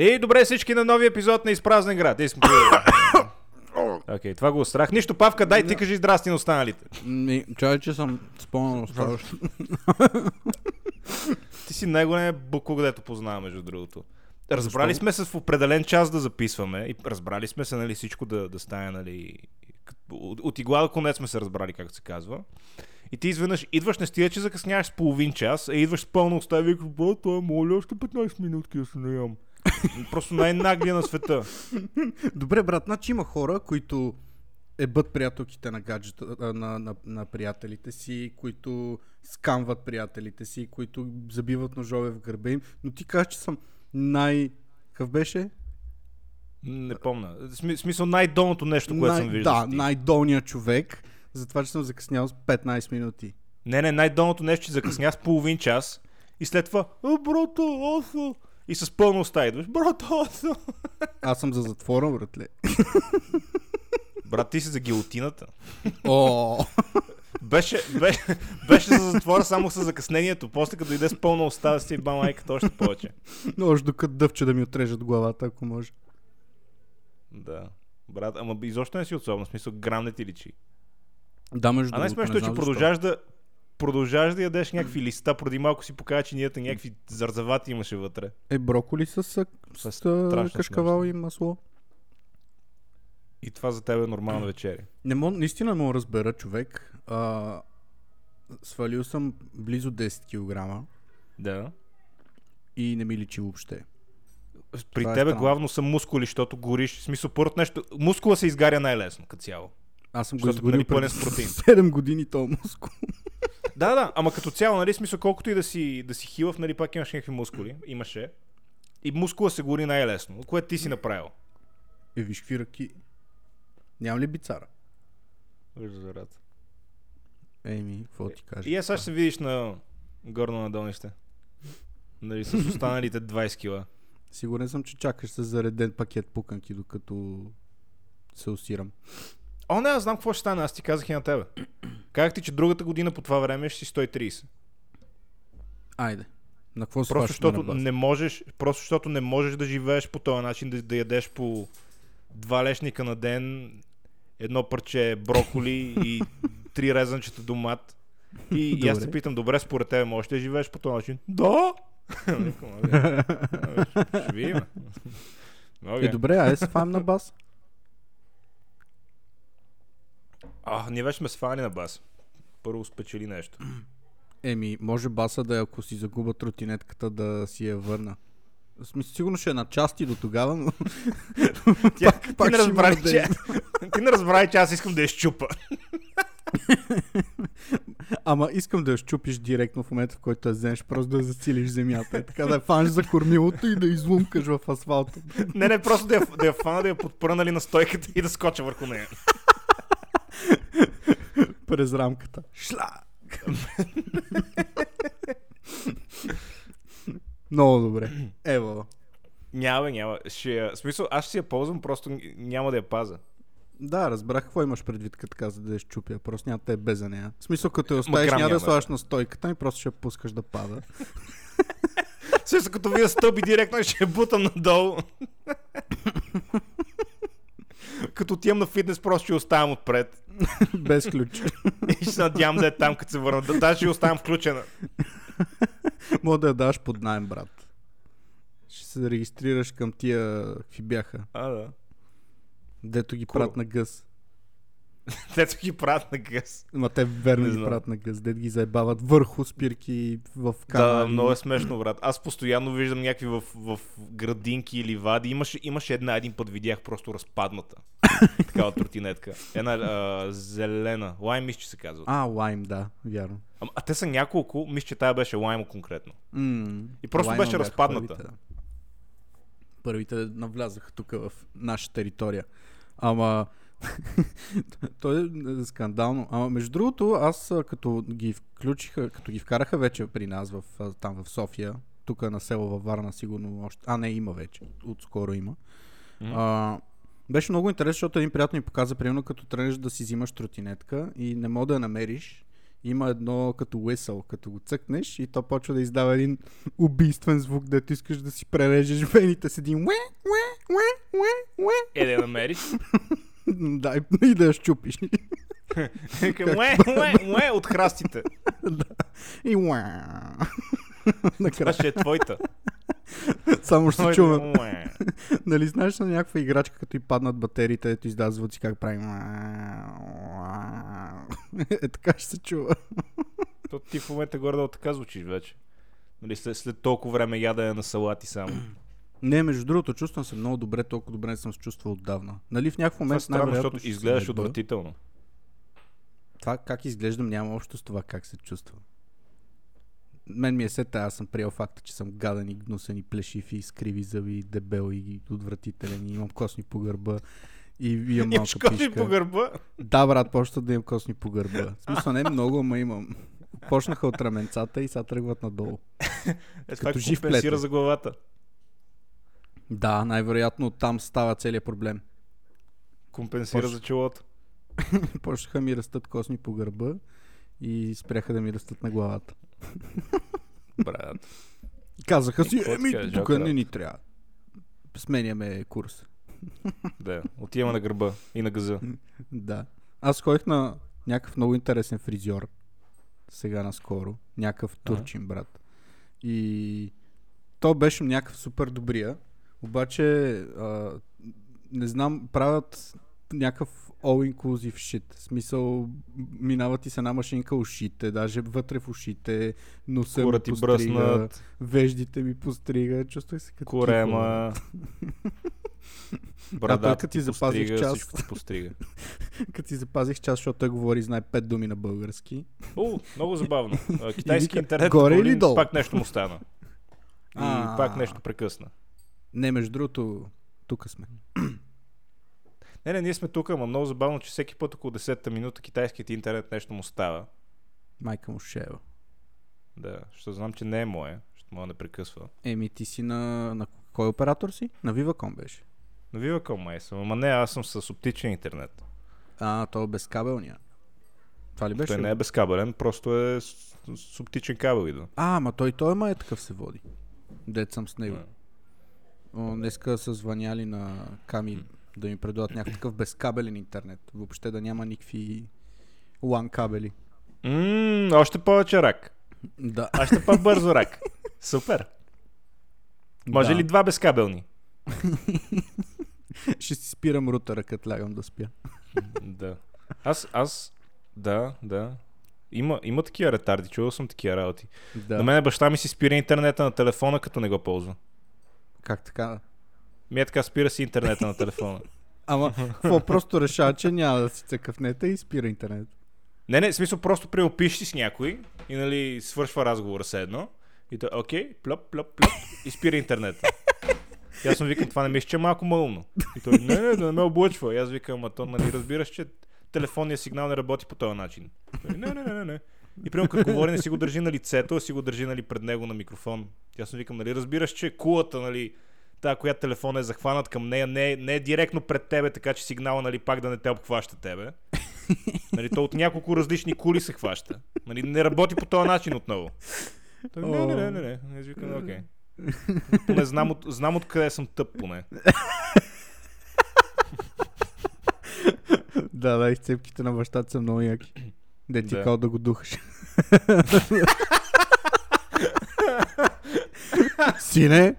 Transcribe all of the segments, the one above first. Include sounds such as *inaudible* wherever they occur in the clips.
И добре всички на нови епизод на Изпразнен град. Искам Окей, okay, това го страх. Нищо, Павка, дай ти кажи здрасти на останалите. Ми, чай, че съм спомнал оставащо. *laughs* Ти си най-големия буко, където познавам, между другото. Разбрали сме се в определен час да записваме и разбрали сме се, нали, всичко да, да стане, нали, от, от игла до конец сме се разбрали, както се казва. И ти изведнъж идваш, не стига, че закъсняваш с половин час, а идваш с пълно уста и това е моля, още 15 минутки да се наям. Просто най-наглия на света. Добре, брат, значи има хора, които ебат приятелките на гаджета, на, на, на приятелите си, които скамват приятелите си, които забиват ножове в гърба им, но ти кажеш, че съм най... Какъв беше? Не помня. Смисъл най-долното нещо, което най- съм виждал. Да, най-долният човек, за това, че съм закъснял с 15 минути. Не, не, най-долното нещо, че закъсня с половин час и след това, о, брато, осо, и с пълно уста идваш, брато, осо. Аз съм за затвора, братле. Брат, ти си за гилотината. О! Беше, беше, беше за затвора само с закъснението. После като дойде с пълна уста да си ба майката още повече. Може докато дъвче да ми отрежат главата, ако може. Да. Брат, ама изобщо не си особено. В смисъл, грам не ти личи. Да, между А най-смешно е, че продължаваш да, продължаваш да ядеш някакви листа. Преди малко си покажа, че нията някакви зарзавати имаше вътре. Е, броколи с, с, с, с кашкавал и масло. И това за теб е нормална вечеря. Не мога, наистина не мога разбера, човек. А, свалил съм близо 10 кг. Да. И не ми личи въобще. При това е тебе е главно са мускули, защото гориш. В смисъл, първото нещо. Мускула се изгаря най-лесно, като цяло. Аз съм го изгорил преди 7 години то мускул. Да, да, ама като цяло, нали, смисъл, колкото и да си, да си хилав, нали, пак имаш някакви мускули. Имаше. И мускула се гори най-лесно, което ти си направил. Е, виж какви ръки. Нямам ли бицара? Вижда за рад. Еми, какво ти кажа? И аз сега ще се видиш на горно на долнище. Нали, с останалите *laughs* 20 кила. Сигурен съм, че чакаш с зареден пакет пуканки, докато се усирам. О, не, аз знам какво ще стане, аз ти казах и на тебе. Казах ти, че другата година по това време ще си 130. Айде. На какво просто защото не можеш, просто защото не можеш да живееш по този начин, да, да ядеш по два лешника на ден, едно парче броколи *laughs* и три резанчета домат. И, и аз те питам, добре, според тебе можеш да живееш по този начин? Да! *laughs* Ще видим. Е, добре, айде се фам на бас. А, ние вече сме свани на бас. Първо спечели нещо. Еми, може баса да е, ако си загуба тротинетката, да си я върна. В смисъл, сигурно ще е на части до тогава, но... *laughs* Тя, пак, ти, пак не разбрах, че, ти не разбрах, че аз искам да я щупа. *laughs* Ама искам да я щупиш директно в момента, в който я вземеш, просто да засилиш земята. Е, така да я фанеш за кормилото и да излумкаш в асфалта. Не, не, просто да я, да я фана, да я подпра нали, на стойката и да скоча върху нея. *laughs* През рамката. Шла! *laughs* Много добре. Ево. Няма, няма. Ще, в смисъл, аз ще си я ползвам, просто няма да я паза. Да, разбрах какво имаш предвид, като каза да я щупя. Просто няма те без за нея. В смисъл, като я оставиш, няма да слагаш на стойката и просто ще я пускаш да пада. *laughs* Също като вие стълби директно ще я бутам надолу. Като отивам на фитнес, просто ще оставям отпред. *laughs* Без ключ. *laughs* и ще се надявам да е там, като се върна. Да, даже ще оставям включена. *laughs* Мога да я даш под найем, брат. Ще се регистрираш към тия, какви бяха. А, да. Дето ги правят на гъс. Дето ги правят на гъс. Ма те верно ги правят на гъс. Дето ги заебават върху спирки в канали. Да, много е смешно, брат. Аз постоянно виждам някакви в, в градинки или вади. Имаше, имаше една един път видях просто разпадната. *laughs* Такава тротинетка. Една а, зелена. Лайм мисля, че се казва. А, лайм, да, вярно. А, а те са няколко, мисля, че тая беше лаймо конкретно. Mm, И просто беше разпадната. Първите, първите навлязаха тук в наша територия. Ама *laughs* то е скандално. Ама между другото, аз като ги включиха, като ги вкараха вече при нас в, там в София, тук на село във Варна сигурно още... А, не, има вече. Отскоро има. Mm-hmm. А, беше много интересно, защото един приятел ми показа, примерно, като тръгнеш да си взимаш тротинетка и не мога да я намериш има едно като whistle, като го цъкнеш и то почва да издава един убийствен звук, дето искаш да си прережеш вените с един уе, уе, уе, уе, уе. Е, да намериш. *laughs* Да, и, да я щупиш. *laughs* Уе, уе, уе, от храстите. *laughs* И уе. Това ще е твоята. *laughs* Само ще се Твоята, чува. уе. Нали знаеш на някаква играчка, като и паднат батериите, ето издава звуци, как прави. *laughs* Е, така ще се чува. *laughs* То ти в момента горе така звучиш вече. Нали, след, след толкова време ядене на салати само. *clears throat* Не, между другото, чувствам се много добре, толкова добре не съм се чувствал отдавна. Нали в някакъв е момент странно, най-вероятно защото изглеждаш отвратително. Това как изглеждам няма общо с това как се чувствам. Мен ми е сета, аз съм приел факта, че съм гаден и гнусен и плешив и с криви зъби, и дебел и отвратителен и имам косми по гърба и имам Имаш малка коти пишка. по гърба. Да, брат, почва да имам косми по гърба. В смисъл не много, ама имам. Почнаха от раменцата и сега тръгват надолу. Е, Като жив компенсира за главата. Да, най-вероятно там става целият проблем. Компенсира Почва. за челото. *laughs* Почнаха ми растат косми по гърба и спряха да ми растат на главата. *laughs* Брат. Казаха си, еми, тук не ни трябва. Сменяме курс. *laughs* Да, отиваме на гърба и на газа. *laughs* Да. Аз ходих на някакъв много интересен фризьор. Сега наскоро. Някакъв турчин, брат. И то беше някакъв супер добрия. Обаче, а, не знам, правят някакъв all-inclusive shit. В смисъл, минава ти с една машинка ушите, даже вътре в ушите, носа ми Кура ти пострига, бръснат, веждите ми пострига, чувствах се като корема. Брадата като ти запазих пострига, час. Всичко ти пострига. *laughs* Като си запазих час, защото той говори, знае пет думи на български. О, много забавно. *laughs* Китайски интернет, горе или долу? пак нещо му стана. *laughs* И пак нещо прекъсна. Не, между другото, тук сме. Не, не, ние сме тук, ама много забавно, че всеки път около 10-та минута китайският интернет нещо му става. Майка му шева. Да, защото знам, че не е моя, защото мога да не прекъсва. Еми, ти си на, на кой оператор си? На Viva.com беше. На Viva.com май съм, ама не, аз съм с оптичен интернет. А, то е безкабелния. Това ли беше? Той не е безкабелен, просто е с, с оптичен кабел идва. А, ама той, той ма е такъв се води. Дет съм с него. Да. О, днеска са звъняли на Ками да ми предлагат някакъв безкабелен интернет. Въобще да няма никакви LAN кабели. Ммм, още повече рак. Да. Още по-бързо рак. Супер. Може да. ли два безкабелни? *laughs* Ще си спирам рутера, като лягам да спя. да. Аз, аз, да, да. Има, има такива ретарди, чувал съм такива работи. Да. На мен баща ми си спира интернета на телефона, като не го ползва. Как така? Ми е така, спира си интернета на телефона. Ама, какво просто решава, че няма да си цъка в нета и спира интернет. Не, не, в смисъл просто приопиш си с някой и нали свършва разговора с едно. И той, окей, плоп, плоп, плоп и спира интернета. И аз му викам, това не мисля, че е малко мълно. И той, не, не, да не ме облъчва. И аз викам, а то нали разбираш, че телефонният сигнал не работи по този начин. Той, не, не, не, не, не. И примерно като говори, не си го държи на лицето, а си го държи нали, пред него на микрофон. И аз му викам, нали разбираш, че кулата, нали, тая, която телефона е захванат към нея, не е, не е директно пред тебе, така че сигнала нали, пак да не те обхваща тебе. *laughs* Нали, то от няколко различни кули се хваща. Нали, не работи по този начин отново. Той, не, не, не, не, не. Аз викам, окей. Поне знам, от, знам откъде съм тъп поне. *laughs* Да, да, изцепките на бащата са много яки. Де ти Да. да го духаш. *laughs* Сине,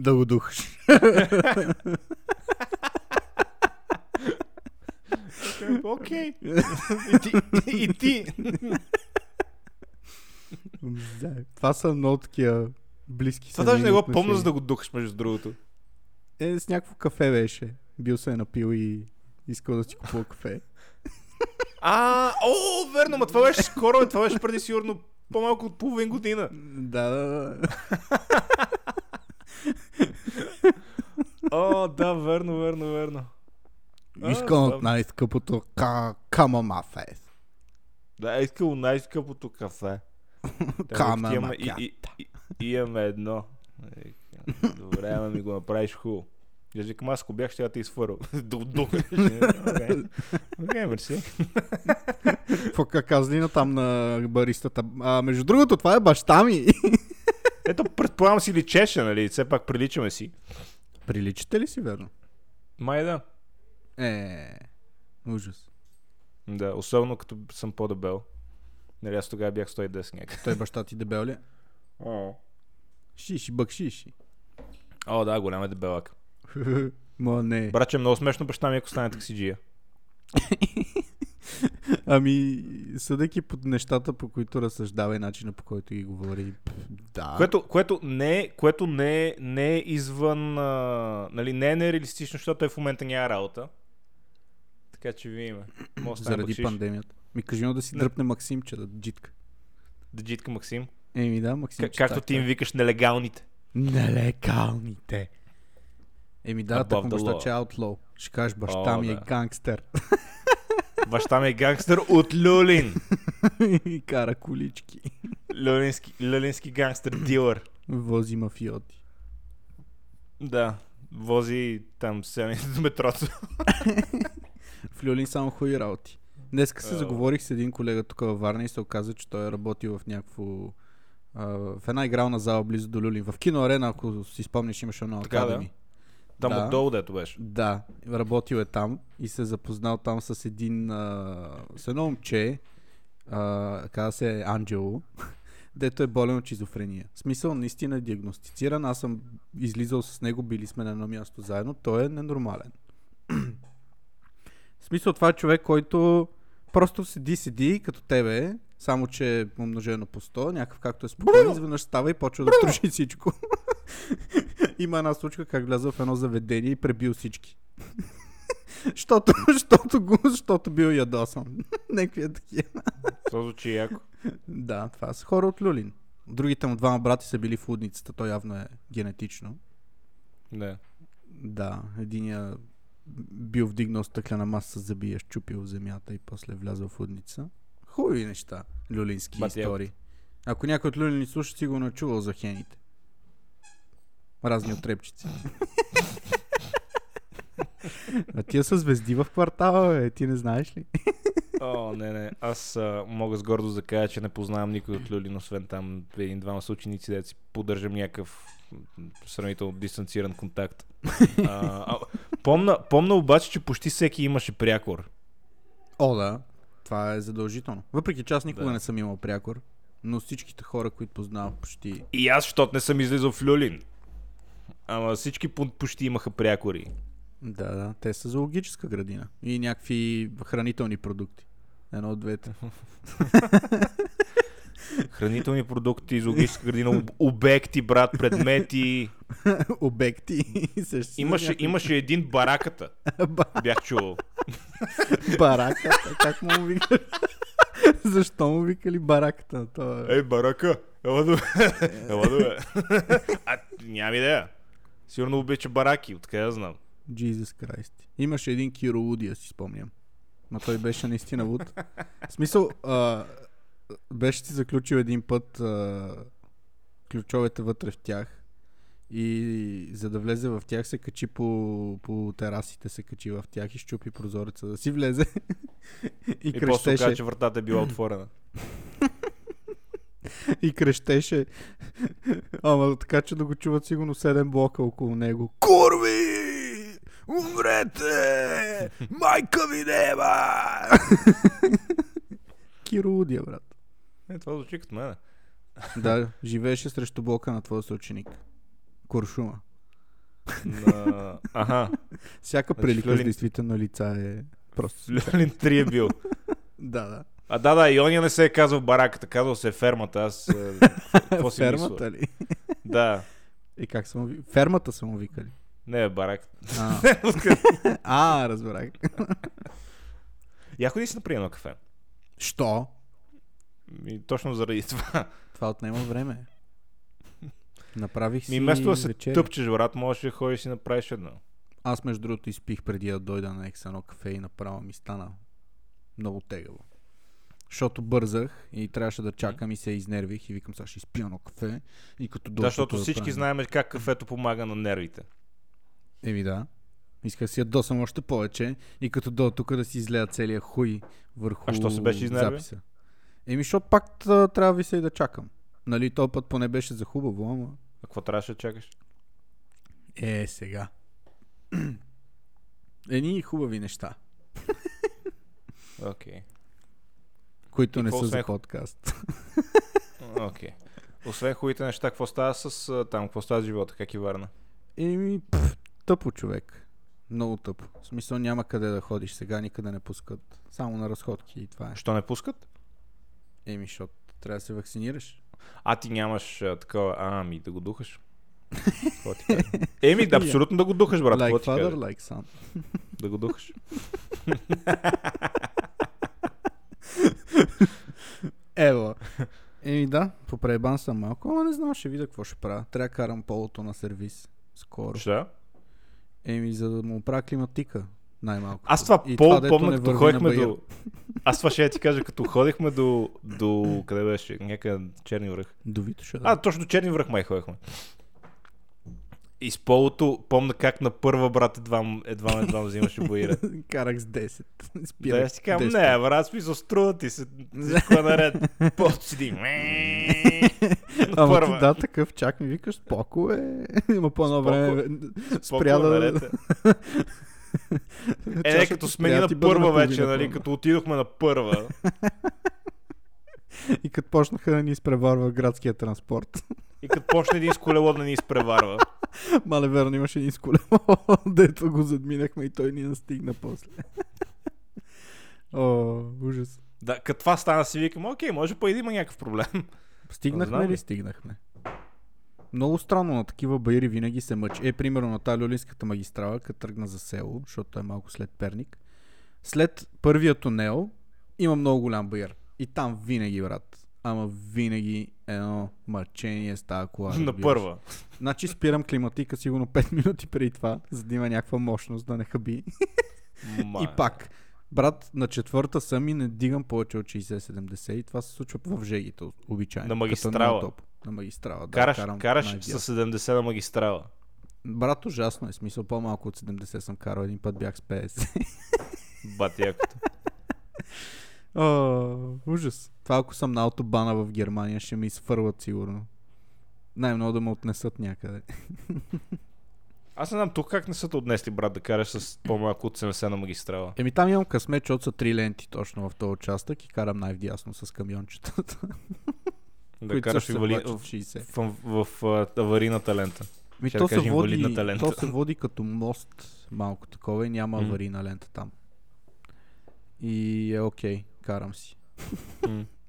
да го духаш. Окей. И ти. Това са много такива близки Това даже не го помня, за да го духаш, между другото. Е, с някакво кафе беше. Бил се е напил и искал да си купува кафе. А, о, верно, ма това беше скоро, това беше преди сигурно по-малко от половин година. Да, да, да. О, да, верно, верно, верно. Искам от най-скъпото ка- камама фест. Да, е искал най-скъпото кафе. Та, Кама вик, имаме- и, и, и, имаме едно. Е, Добре, ама ми го направиш хубаво. Аз викам, аз ако бях, ще я те изфърл. До духа. Окей, мерси. Какво как казали на там на баристата? А, между другото, това е баща ми. Ето, предполагам си личеше, нали? Все пак приличаме си. Приличате ли си, верно? Май да. Е, ужас. Да, особено като съм по-дебел. Нали, аз тогава бях 110 някак. Той баща ти дебел ли? е? О, Шиши, бък шиши. О да, голям е дебелак. *laughs* Ма не. Братче, много смешно баща ми, ако стане таксиджия. *laughs* *laughs* Ами, съдейки под нещата, по които разсъждава и начина по който ги говори. Да. Което, което, не, е- което не, е, не е извън... А, нали, не е нереалистично, защото той в момента няма работа. Така че ви има. Може Заради бакшиш. пандемията. Ми кажи му да си Не. дръпне Максимче, да джитка. Да джитка Максим. Еми да, Как, Максимче. както ти им е. викаш нелегалните. Нелегалните. Еми да, така баща, law. че е outlaw. Ще кажеш, баща О, ми е да. гангстер. *laughs* Баща ми е гангстър от Люлин. *laughs* и кара колички. Люлински, люлински гангстър дилър. Вози мафиоти. Да. Вози там селените *laughs* до метрото. *laughs* В Люлин само хубави работи. Днеска се Ау. заговорих с един колега тук във Варна и се оказа, че той е работил в някакво... в една игрална зала близо до Люлин. В кино арена, ако си спомняш, имаше едно Така, да. Там Да. отдолу, дето беше. Да, работил е там и се е запознал там с един, а, с едно момче, а, каза се Анджело, *laughs* дето е болен от шизофрения. В смисъл, наистина е диагностициран. Аз съм излизал с него, били сме на едно място заедно. Той е ненормален. *clears throat* В смисъл, това е човек, който просто седи, седи като тебе, само че е умножено по 100, някакъв както е спокоен, изведнъж става и почва да троши всичко. *laughs* *laughs* Има една случка как влязъл в едно заведение и пребил всички. *laughs* Щото, щото, го, щото бил ядосан. *laughs* Некви е такива. Това звучи яко. Да, това са хора от Люлин. Другите му двама брати са били в лудницата, то явно е генетично. Да. Да, единия бил вдигнал стъклена маса с зъби, е щупил земята и после влязъл в лудница. Хубави неща, люлински Бати истории. Ако някой от Люлин ни слуша, сигурно е чувал за хените. Разни отрепчици. а тия са звезди в квартала, бе, ти не знаеш ли? О, не, не. Аз а, мога с гордост да кажа, че не познавам никой от Люлин, освен там един-двама са ученици, да си поддържам някакъв сравнително дистанциран контакт. А, а, помна, помна обаче, че почти всеки имаше прякор. О, да. Това е задължително. Въпреки че аз никога Да. не съм имал прякор, но всичките хора, които познавам почти... И аз, защото не съм излизал в Люлин. Ама всички по- почти имаха прякори. Да, да, те са зоологическа градина. И някакви хранителни продукти. Едно от двете. *laughs* Хранителни продукти, зоологическа градина, об- обекти, брат, предмети. *laughs* Обекти. Имаше, имаше един бараката. *laughs* Ба- Бях чувал. Бараката. Как му викали? Защо му викали бараката? То е... Ей, барака! Ела да Ела да А, нямам идея. Сигурно обича бараки, откъде да знам. Jesus Christ. Имаше един Киро Лудия, си спомням. Ма той беше наистина луд. В смисъл, а, беше си заключил един път а, ключовете вътре в тях и за да влезе в тях се качи по, по терасите, се качи в тях и щупи прозореца да си влезе. *laughs* и, И, после оказа, крещеше, че вратата е била отворена. *laughs* *laughs* и крещеше. *laughs* Ама така, че да го чуват сигурно 7 блока около него. Курви! Умрете! Майка ви неба! *laughs* Киро Лудия, брат. Е, това звучи като мене. Да, живееше срещу блока на твоя съученик. Куршума. На... Аха, Всяка Значи прилика с действително лица е просто... Люлин 3 е бил. Да, да. А да, да, Иония не се е казал бараката, казал се фермата. Аз е, какво си? Фермата ли? Да. И как са му ви... Фермата са му викали. Не, барак. А, *laughs* а разбрах. Яко ли си направи едно кафе? Що? И точно заради това. Това отнема време. Направих си Ми вместо да се вечеря. тъпчеш, брат, можеш да ходиш и си направиш едно. Аз между другото изпих преди да дойда на екс едно кафе и направо ми стана много тегаво. Защото бързах и трябваше да чакам и се изнервих и викам сега ще изпия едно кафе и като Да, защото всички знаем как кафето помага на нервите. Еми да. Исках да си ядосам още повече и като до тук да си излея целия хуй върху А що се беше изнервил? записа. Еми, защото пак трябва ви се и да чакам. Нали, този път поне беше за хубаво, ама... А какво трябваше да чакаш? Е, сега. *clears throat* Едни хубави неща, Окей. Които И не са за освен- подкаст. Окей. Освен хубавите неща, какво става с там? Какво става с живота? Как и върна? Еми, тъпо човек. Много тъпо. В смисъл няма къде да ходиш сега, никъде не пускат. Само на разходки и това е. Що не пускат? Еми, защото трябва да се вакцинираш. А ти нямаш а, такова, а, ами да го духаш. Еми, да, *laughs* абсолютно да го духаш, брат. like father, like son. Да го духаш. *laughs* *laughs* Ева. Еми да, попребан съм малко, ама не знам, ще видя какво ще правя. Трябва да карам полото на сервис. Скоро. Що? Еми, за да му оправя климатика. Най-малко. Аз това И пол дето помня, като ходихме до... *laughs* Аз това ще я ти кажа, като ходихме до... до... Къде беше? Някъде Черни връх. До Витоша, да. А, точно до Черни връх май ходихме. И с полото, помня как на първа брат едва, едва, едва взимаше боира. *laughs* Карах с 10. *laughs* Да, Спирах аз ти казвам, 10. не, брат, смисъл, струва ти се, всичко е наред. *laughs* Полото седи. На Ама да, такъв чак ми викаш, споко е. Има по едно време. Спря да... е. Е, като смени на първа вече, нали, като отидохме на първа. *laughs* И като почнаха да ни изпреварва градския транспорт. И като почне един с колело да ни изпреварва. *laughs* Мале верно имаше един с колело, *laughs* дето го задминахме и той ни настигна после. О, ужас. Да, като това стана си викам, окей, може па и да има някакъв проблем. Стигнахме ли? Стигнахме. Много странно на такива баири винаги се мъчи. Е, примерно на тази Люлинската магистрала, като тръгна за село, защото е малко след Перник. След първия тунел има много голям баир. И там винаги, брат. Ама винаги едно мъчение с тази кола. на разбираш. първа. Значи спирам климатика сигурно 5 *laughs* минути преди това, за да има някаква мощност да не хаби. И пак, брат, на четвърта съм и не дигам повече от 60-70 и това се случва в жегите обичайно. На като е магистрала? топ. На магистрала, да. Караш, карам караш с 70 на магистрала. Брат, ужасно е. Смисъл по-малко от 70 съм карал. Един път бях с 50. Бати якото. *laughs* О, ужас. Това ако съм на автобана в Германия, ще ми изфърват сигурно. Най-много да ме отнесат някъде. Аз не знам тук как не са те отнесли, брат, да караш с по-малко от 70 на магистрала. Еми там имам късмет, защото са три ленти точно в този участък и карам най-вдясно с камиончетата, Да които караш вали... в, 60. в, в, в, аварийната лента. Ми то да се, води, лента. то се води като мост малко такова и няма аварийна лента там. И е окей, карам си.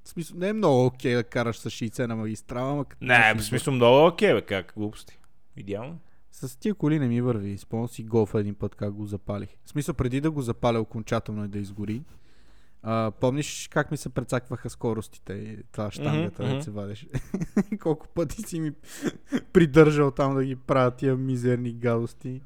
В смисъл, не е много окей да караш с 60 на магистрала, ама като Не, в смисъл много окей, бе, как глупости. Идеално. да- С тия коли не ми върви. Спомням си голфа един път как го запалих. В смисъл, преди да го запаля окончателно и да изгори, а, помниш как ми се прецакваха скоростите и това штангата, mm-hmm, се вадеше. *laughs* Колко пъти си ми придържал там да ги правя тия мизерни гадости.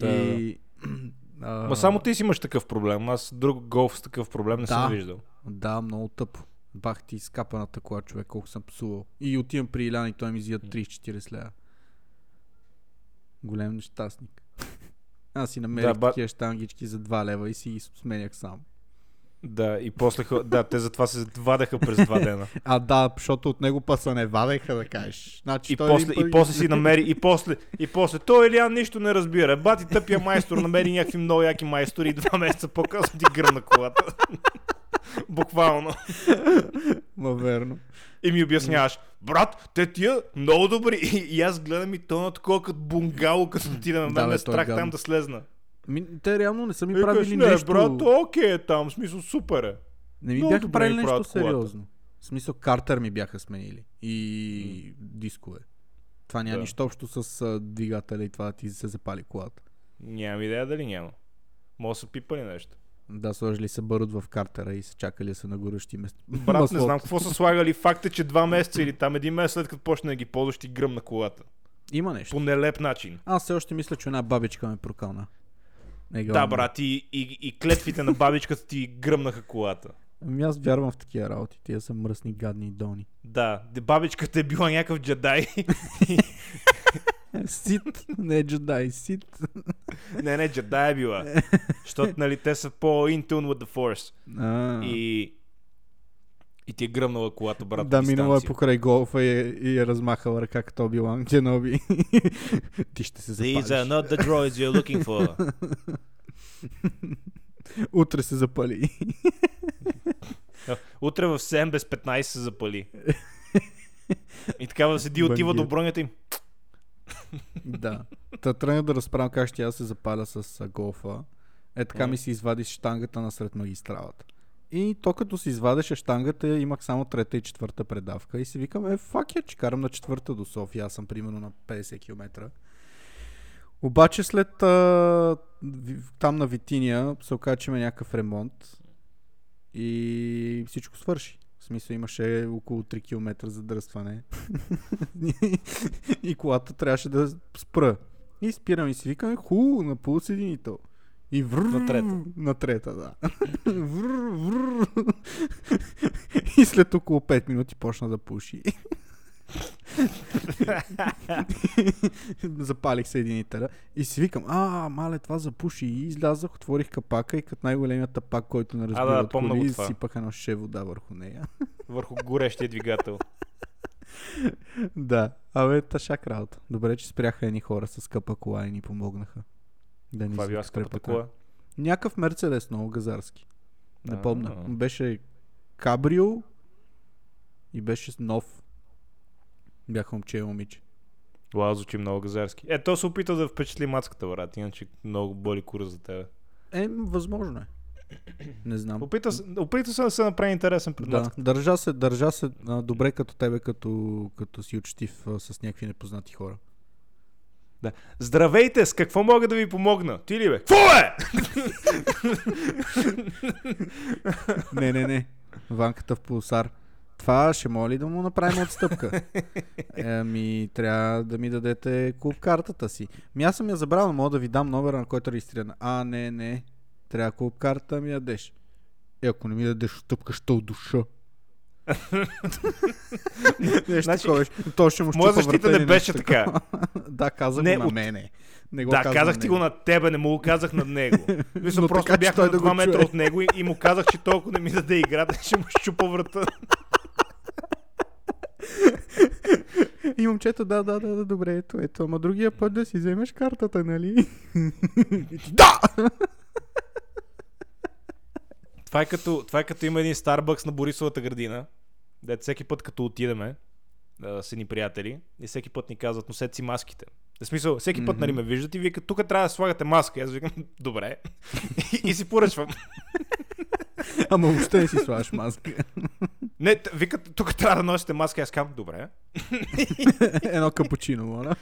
Да, и... *clears throat* а, Ма само ти си имаш такъв проблем. Аз друг голф с такъв проблем не съм Да. виждал. Да, много тъпо. Бах ти скапаната кола, човек, колко съм псувал. И отивам при Илян и той ми взият 30-40 лева. Голем нещастник. *laughs* Аз си намерих да, ба- такива штангички за 2 лева и си ги сменях сам. Да, и после, да, те затова се вадеха през два дена. *laughs* А да, защото от него паса не вадеха да кажеш. Значи, И той после, и после си намери, и после, и после, той Илиан нищо не разбира. Бати тъпия майстор намери някакви много яки майстори и два месеца по-късно ти гръмна колата. *laughs* Буквално. Ма верно. И ми обясняваш, брат, те тия много добри. И, и аз гледам и то на такова като бунгало, като отидем. Мен Да, е страх там да слезна. Ми, те реално не са ми Викаш, правили не, нещо... брат, окей е там, в смисъл супер е. Не ми много бяха правили нещо колата. сериозно. В смисъл, картер ми бяха сменили. И дискове. Това няма Да. нищо общо с а, двигателя и това да ти се запали колата. Нямам идея дали няма. Може да са пипали нещо. Да, сложили се барут в картера и са чакали да се нагорещи место. Брат, не знам какво са слагали. Факт е, че два месеца или там един месец след като почне да ги ползваш, ти гръмна колата. Има нещо. По нелеп начин. Аз все още мисля, че една бабичка ме прокълна. Не Да, брат, и, и, и клетвите на бабичката ти гръмнаха колата. Ами аз вярвам в такива работи. Тия са мръсни, гадни и долни. Да, бабичката е била някакъв джедай. *laughs* Сит, не е джедай, сит. *laughs* не, не, джедай е била. *laughs* Защото, нали, те са по-in tune with the force. А, И... И ти е гръмнала колата, брат. да, минала е покрай голфа и, е- и е размахала ръка като Оби-Лан Дженоби. *laughs* Ти ще се These are запалиш. not the droids you're looking for. *laughs* Утре се запали. *laughs* Утре в 7 без 15 се запали. И такава седи, отива до бронята им. да. Та тръгнах да разправям как ще я се запаля с голфа. Е така ми се извади штангата насред магистралата. И то като се извадеше штангата, имах само трета и четвърта предавка. И си викам, е, фак я, че карам на четвърта до София. Аз съм примерно на 50 км. Обаче след а, там на Витиния се оказа, че има някакъв ремонт и всичко свърши. В смисъл имаше около 3 км задръстване. *laughs* и колата трябваше да спра. И спирам и си викам, ху, на полусъединител. И вр... На трета. На трета, да. Вр, вр. и след около 5 минути почна да пуши. Запалих съединителя и си викам, а, мале, това запуши. И излязах, отворих капака и като най-големият тапак, който не разбира да, от коли, това. сипах едно ше вода върху нея. Върху горещия двигател. да, абе, тъшак работа. Добре, че спряха едни хора с скъпа кола и ни помогнаха. Да Това била скъпата кола. Някакъв Мерцедес, много газарски. Не А. помня. Беше кабрио и беше нов. Бяха момче и момиче. Уау, звучи много газарски. Е, то се опита да впечатли мацката, брат, иначе много боли кура за тебе. Е, възможно е. Не знам. Опита, опита се да се направи интересен пред Да, мацката. държа се, държа се а, добре като тебе, като, като си учтив а, с някакви непознати хора. Здравейте, с какво мога да ви помогна? Ти ли бе? Какво е? Не, не, не. Ванката в пулсар. Това ще моли да му направим отстъпка. Ами, трябва да ми дадете клуб картата си. Ми аз съм я забрал, но мога да ви дам номера, на който е регистрирана. А, не, не. Трябва клуб карта да ми ядеш. Е, ако не ми дадеш отстъпка, ще душа. Нещо Значи, такова. То ще му моя защита не беше така. да, каза Не, го на от- мене. Не го Да, каза казах ти го на тебе, не му го казах на него. *laughs* Мисля, просто така, бях на да 2 го метра от него и, и му казах, че толкова не ми даде играта, *laughs* ще му щупа врата. И момчето, да, да, да, да, добре, ето, ето, ама другия път да си вземеш картата, нали? *laughs* Да! Това е като, това е като има един Starbucks на Борисовата градина, дето всеки път като отидеме, да, са ни приятели, и всеки път ни казват, носете си маските. В смисъл, всеки път Мгм. нали ме виждат и викат, тук трябва да слагате маска. И аз викам, добре. *laughs* и, и си поръчвам. *laughs* Ама въобще не си слагаш маска. *laughs* Не, викат, тук трябва да носите маска. Аз казвам, добре. Едно капучино, моля.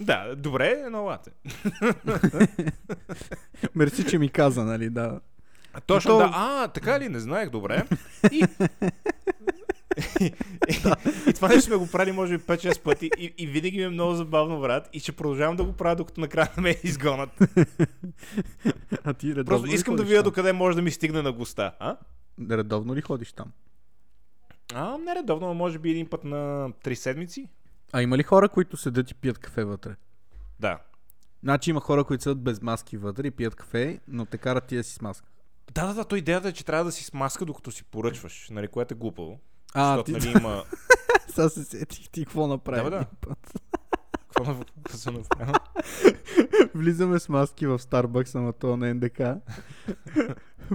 Да, добре, но лате. Мерси, че ми каза, нали, да. Точно, то- да. А, така ли? Не знаех, добре. *laughs* И... *laughs* и, и това нещо сме го правили, може би 5-6 пъти и, и винаги ми е много забавно, брат. И ще продължавам да го правя, докато накрая ме изгонят. А ти редовно Просто искам да видя докъде може да ми стигне на густа. А? Редовно ли ходиш там? А, не редовно, но може би един път на 3 седмици. А има ли хора, които седят и пият кафе вътре? Да. Значи има хора, които седят без маски вътре и пият кафе, но те карат тия си с маска. Да, да, да, то идеята е, че трябва да си с маска, докато си поръчваш, нали, което е глупаво. А, защото, ти нали, има... *laughs* сега се сетих ти какво направи. Да, да. път. Какво съм направил? *laughs* Влизаме с маски в Starbucks, ама то на НДК.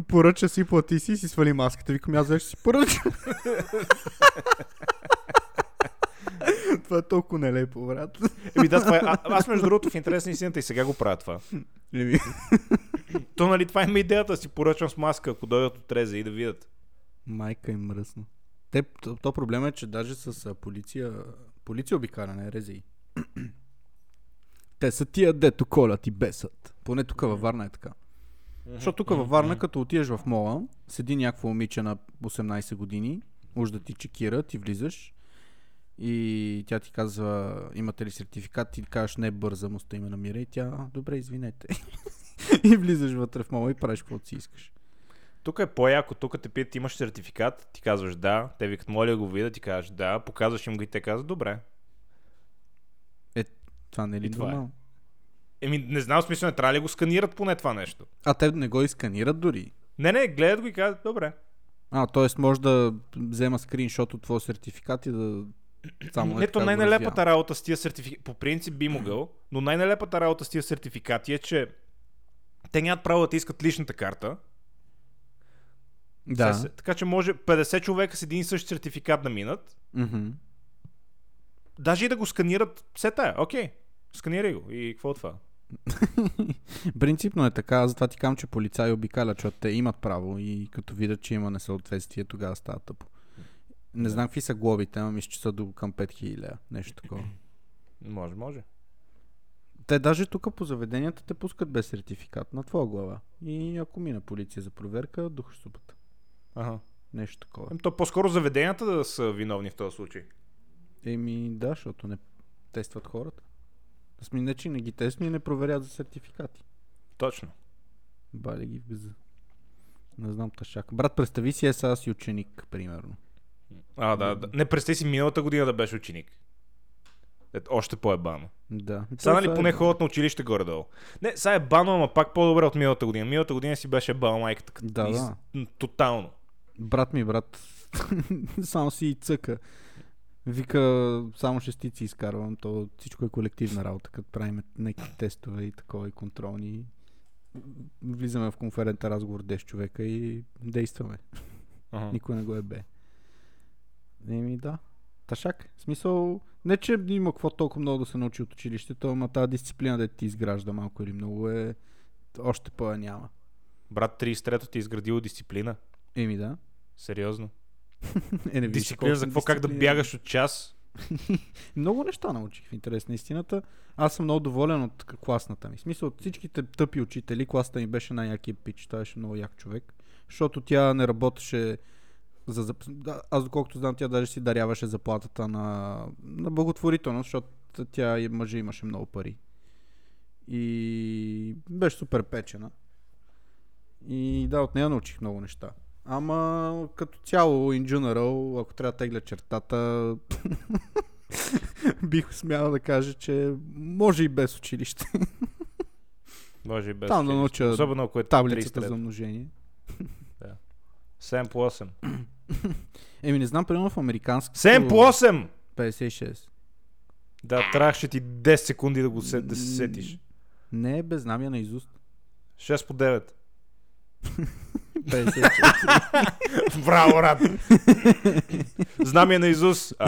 Поръча си, плати си и си свали маската. Викам, аз вече си поръча. *laughs* *laughs* това е толкова нелепо, брат. Еми да, това е. А, аз между другото в интерес на истината и сега го правя това. Еми, *laughs* То нали това има идеята, си поръчвам с маска, ако дойдат от Трезе и да видят. Майка им мръсна. Те, то, то проблема е, че даже с а, полиция, полиция обикаля, не рези. Те са тия, дето колят и бесат. Поне тук във Варна е така. Защото тук във Варна, като отидеш в мола, седи някакво момиче на 18 години, уж да ти чекира, ти влизаш и тя ти казва, имате ли сертификат, ти кажеш не бърза, му сте име намира и тя, «А, добре, извинете. *laughs* и влизаш вътре в мола и правиш каквото си искаш. Тук е по-яко, тук те питат, имаш сертификат, ти казваш да, те викат, моля да го видя, ти кажеш да, показваш им го и те казват добре. Това не е ли И това е. Еми, не знам, смисъл, не трябва ли го сканират поне това нещо? А те не го изсканират дори. Не, не, гледат го и казват, добре. А, т.е. може да взема скриншот от твоя сертификат и да само е Ето най-нелепата работа с тия сертификати, по принцип би могъл, но най-нелепата работа с тия сертификати е, че те нямат право да ти искат личната карта. Да. Се- Така че може 50 човека с един и същ сертификат да минат. Мгм. Даже и да го сканират, все тая, окей. Сканирай го. И какво е това? *laughs* Принципно е така, затова ти казвам, че полицаи обикалят, защото те имат право и като видят, че има несъответствие, тогава става тъпо. Не знам какви са глобите, ама мисля, че са до към 5000 лева, нещо такова. Може, може. Те даже тук по заведенията те пускат без сертификат на твоя глава. И ако мина полиция за проверка, дух супата. Ага. Нещо такова. Ем, То по-скоро заведенията да са виновни в този случай. Еми да, защото не тестват хората. Сме не, че не ги тестват и не проверят за сертификати. Точно. Бали ги в гъза. Не знам тъшак. Брат, представи си е сега си ученик, примерно. А, да, да. Не представи си миналата година да беше ученик. Ето, още по-ебано. Да. Сега нали е- поне ходят на училище горе-долу. Не, сега е бано, ама пак по-добре от миналата година. Миналата година си беше бал майката. Да, из- да. Тотално. Брат ми, брат, *laughs* само си и цъка. Вика, само шестици изкарвам, то всичко е колективна работа, като правим някакви тестове и такова и контролни. Влизаме в конферентен разговор 10 човека и действаме. Ага. Никой не го е бе. Еми да. Ташак. В смисъл, не че има какво толкова много да се научи от училището, ама тази дисциплина да ти изгражда малко или много е още по няма. Брат 33-то ти е изградило дисциплина. Еми да. Сериозно. *laughs* Е, не Дисциплина за какво как да дисциплинирани. бягаш от час. *laughs* Много неща научих в интерес на истината. Аз съм много доволен от класната ми. В смисъл от всичките тъпи учители, класата ми беше най-якия пич. Той беше много як човек. Защото тя не работеше за, да, аз доколкото знам, тя даже си даряваше заплатата на, на благотворителност, защото тя и мъжа имаше много пари. И беше супер печена. И да, от нея научих много неща. Ама като цяло, in general, ако трябва да тегля чертата, *laughs* бих смял да кажа, че може и без училище. Може и без Там да училище. науча Особено ако е Таблицата 33-то. за множение. 7 по 8. *clears throat* Еми, не знам, примерно в американското... 7 по 8! 56. Да, трябваше ти 10 секунди да, го се, да се сетиш. Не е без знамя на изуст. 6 по 9. 54. *laughs* *laughs* Браво, брат! Знамя на Изус. *laughs*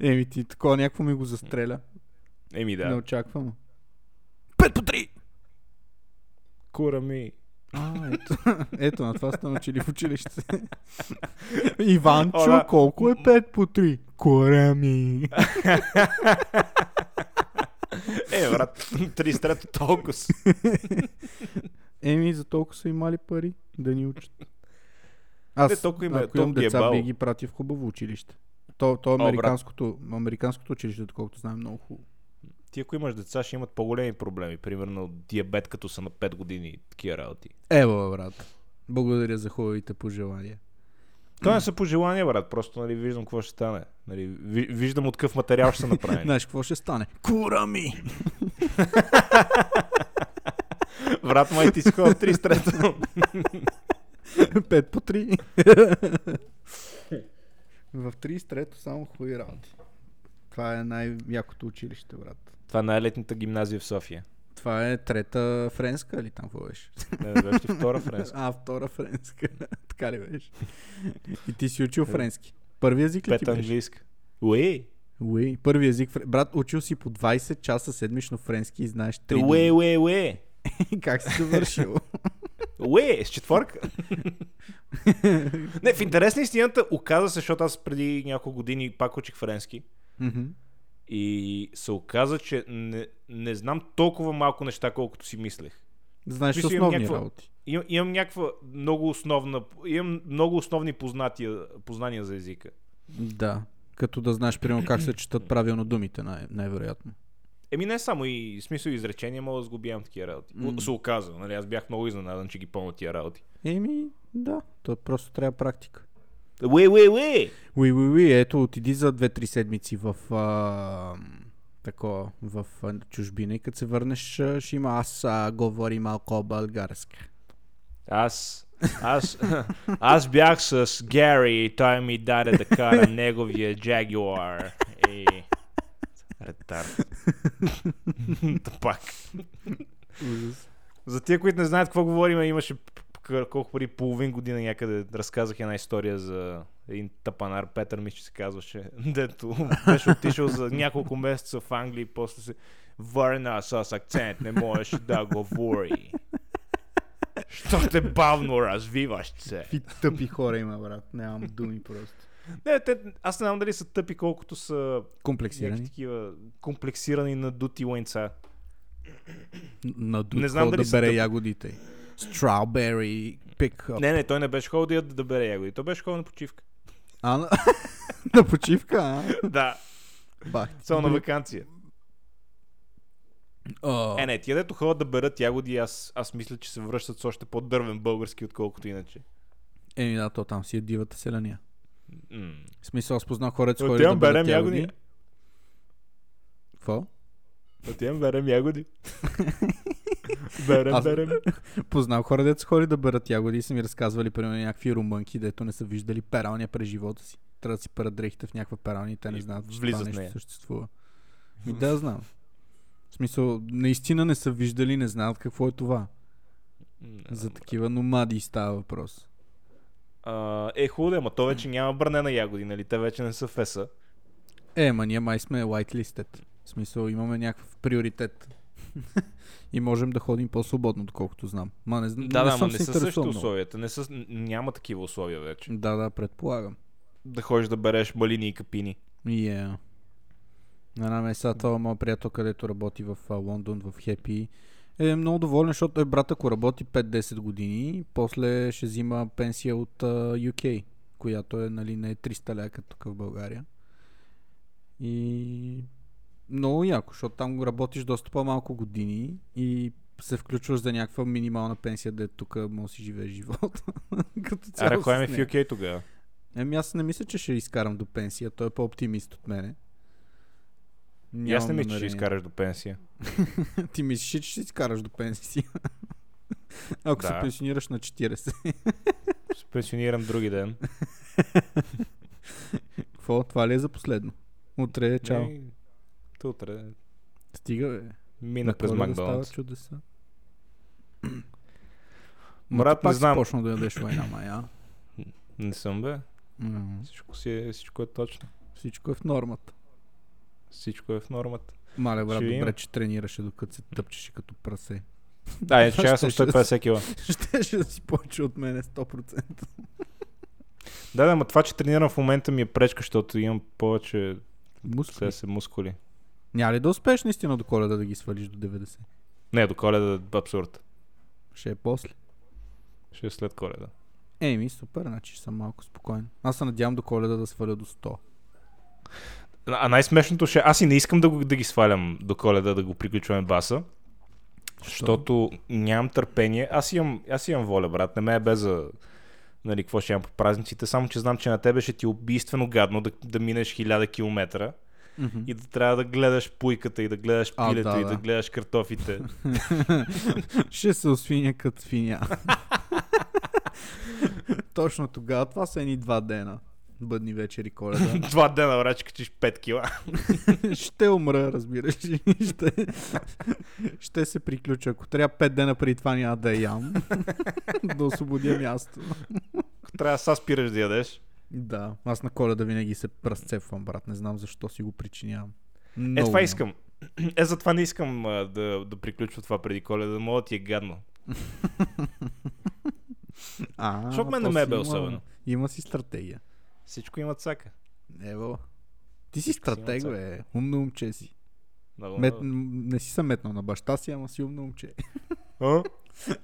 Еми, ти такова някакво ми го застреля. Еми Не да. очаквам. 5 по 3! Кура ми. А, ето, *laughs* ето, на това сте научили в училище. *laughs* Иванчо, колко е 5 по 3? Корами. *laughs* Е, брат, 33-то толкова. с- Еми, за толкова са имали пари да ни учат. Аз, Е, толкова им е- ако имам толкова е деца, бал. би ги прати в хубаво училище. То, то брат. американското, американското училище, доколкото знам, е много хубаво. Ти ако имаш деца, ще имат по-големи проблеми. Примерно диабет, като са на 5 години и такива работи. Ево, брат. Благодаря за хубавите пожелания. Това не са пожелания, брат. Просто нали, виждам какво ще стане. Нали, ви- виждам от какъв материал ще са направени. *laughs* Знаеш какво ще стане? Курами! *laughs* Брат, май ти си ходил 33-то. 5 *laughs* по 3. в 33-то само хубави работи. Това е най-якото училище, брат. Това е най-летната гимназия в София. Това е трета френска ли там какво беше? Не, не беше втора френска. А, втора френска. *laughs* така ли беше? И ти си учил френски. Първи език ли ти Пета беше? английска. Уей! Уи, първи език. Брат, учил си по 20 часа седмично френски и знаеш 3 Уей, думи. уей, уей! *laughs* как си завършил? Уей, с четвърка. *laughs* не, в интерес на истината, оказа се, защото аз преди няколко години пак учих френски. Мгм. И се оказа, че не, не знам толкова малко неща, колкото си мислех. Знаеш Мисля, имам основни някаква- работи. Имам, имам някаква много основна, имам много основни познатия, познания за езика. Да. Като да знаеш, примерно, как се четат правилно думите, най- най-вероятно. Еми не само и смисъл изречения, мога да сгубявам такива работи. Mm. Се оказа, нали? Аз бях много изненадан, че ги помня тия работи. Еми, да. То просто трябва практика. Уей, уей, уей! Уи, уи, уи, ето, отиди за 2-3 седмици в а, такова в чужбина и като се върнеш ще има аз а, говори малко български. Аз, аз, аз бях с Гери и той ми даде да кара неговия Jaguar. И... Ретард. *laughs* Тъпак. За тия, които не знаят какво говорим, имаше колко преди половин година някъде разказах една история за един тъпанар, Петър че се казваше, *laughs* дето беше отишъл за няколко месеца в Англия и после се върна с акцент, не можеш да говори. Що те бавно развиваш се? Какви тъпи хора има, брат. Нямам думи просто. Не, те, аз не знам дали са тъпи, колкото са Комплексирани. такива комплексирани надути лайнца. На Не знам дали да са бере тъп- ягодите. Strawberry pick Не, не, той не беше ходил да, да бере ягоди. Той беше ходил на почивка. А, на, *laughs* на почивка, а? да, Бах. само на вакансия. О, Е, не, тия дето ходят да берат ягоди, аз, аз мисля, че се връщат с още по-дървен български, отколкото иначе. Еми да, то там си е дивата селения. М. В смисъл, аз познах ходят Отивам, да берем берат ягоди. ягоди. Какво? Отивам, берем ягоди. *laughs* берем, Аз- берем. Познавам хора, дето са ходили да берат ягоди и са ми разказвали, примерно, някакви румънки, дето не са виждали пералня през живота си. Трябва да си перат дрехите в някаква пералня и те не знаят, че това нещо съществува. Ми да, знам. В смисъл, наистина не са виждали, не знаят какво е това. М, За такива номади става въпрос. А, е, хубаво, ама то вече няма бърне на ягоди, нали? Те вече не са феса. Е, ма ние май сме whitelisted. В смисъл, имаме някакъв приоритет. *laughs* и можем да ходим по-свободно, доколкото знам. Ма не, Да, не да, съм не се са същите много. условията. Не са, няма такива условия вече. Да, да, предполагам. Да ходиш да береш малини и капини. Yeah. На една меса, това моят приятел, където работи в а, Лондон, в Хепи, е много доволен, защото той брат, ако работи 5-10 години, после ще взима пенсия от а, UK, която е, нали, не е 300 ляка тук в България. И много яко, защото там работиш доста по-малко години и се включваш за някаква минимална пенсия, да тук може си живееш живота. *laughs* Като цяло Аре, кой е в. UK тогава? Еми аз не мисля, че ще изкарам до пенсия. Той е по-оптимист от мене. И аз не Нямам мисля, че ще изкараш до пенсия. *laughs* Ти мислиш, че ще изкараш до пенсия. *laughs* Ако се Да. пенсионираш на 40. Ще пенсионирам други ден. Какво? Това ли е за последно? Утре е чао. Не, то Утре. Стига, бе. Мина На през Макдоналдс. чудеса. Брат, не знам. почнал да ядеш война, мая. Не съм, бе. М, Всичко, си е, всичко е точно. Всичко е в нормата. Всичко е в нормата. Мале, брат, Ще добре, че тренираше, докато се тъпчеше като прасе. Да, е, че аз съм Щеше да 150 кила. *laughs* Щеше да си повече от мене 100%. Да, да, но това, че тренирам в момента ми е пречка, защото имам повече Мускули. се мускули. Няма ли да успееш наистина до коледа да ги свалиш до 90? Не, до коледа е абсурд. Ще е после. Ще е след коледа. Еми, супер, значи съм малко спокоен. Аз се надявам до коледа да сваля до 100. А най-смешното ще... Аз и не искам да, го, да ги свалям до коледа, да го приключваме баса. Защото нямам търпение. Аз имам, аз имам воля, брат. Не ме е без за... Нали, какво ще имам по празниците. Само, че знам, че на тебе ще ти е убийствено гадно да, да минеш хиляда километра Мгм. и да трябва да гледаш пуйката и да гледаш А, пилето да, и да. да гледаш картофите. *laughs* ще се освиня като свиня. *laughs* Точно тогава. Това са едни два дена. Бъдни вечери коледа. *laughs* Два дена, ще качиш 5 кила. ще умра, разбираш. ще, ще се приключа. Ако трябва 5 дена преди това няма да ям. да освободя място. Трябва да спираш да ядеш. Да, аз на коледа винаги се разцепвам, брат. Не знам защо си го причинявам. Е, Много това много. искам. Е, затова не искам а, да, да приключва това преди коледа, да мога да ти е гадно. *laughs* А, Защото мен не ме е бе особено. Има си стратегия. Всичко има цака. Ево. Ти си Всичко стратег, бе. Умно момче си. Много, Мет... Не си съм метнал на баща си, ама си умно момче. А? *laughs*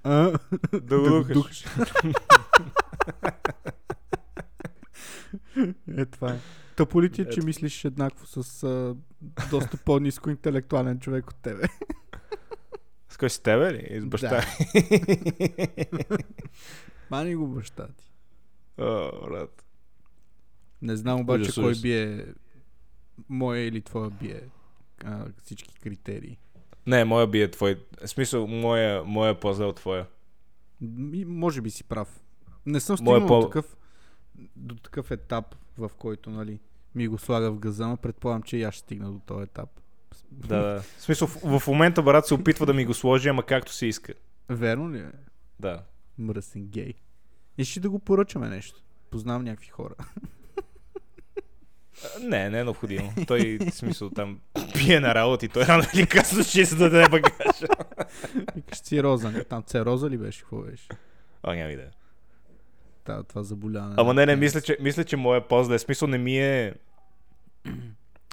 А? Да го духаш. *laughs* *laughs* е, това е. Тъпо ли ти, е, че мислиш еднакво с а, доста по-низко интелектуален човек от тебе? С кой си тебе ли? С баща. Да. *laughs* Мани го баща ти. О, брат. Не знам обаче Ужас, кой бие моя или твоя бие а, всички критерии. Не, моя би е твой. В смисъл, моя, моя от твоя. Може би си прав. Не съм Моя стигнал по- до, такъв, до такъв етап, в който нали, ми го слага в газа, но предполагам, че и аз ще стигна до този етап. Да, да. *laughs* В смисъл, в, в момента брат се опитва да ми го сложи, ама както се иска. Верно ли е? Да. Мръсен гей. И ще да го поръчаме нещо. Познавам някакви хора. Не, не е необходимо. Той, в смисъл, там пие на работа и той рано или късно ще се даде багаж. Викаш си роза, не? Там це роза ли беше? Какво беше? А, няма идея. Това заболяване. Ама не, не, мисля, че, мисля, че моя пост да е смисъл не ми е...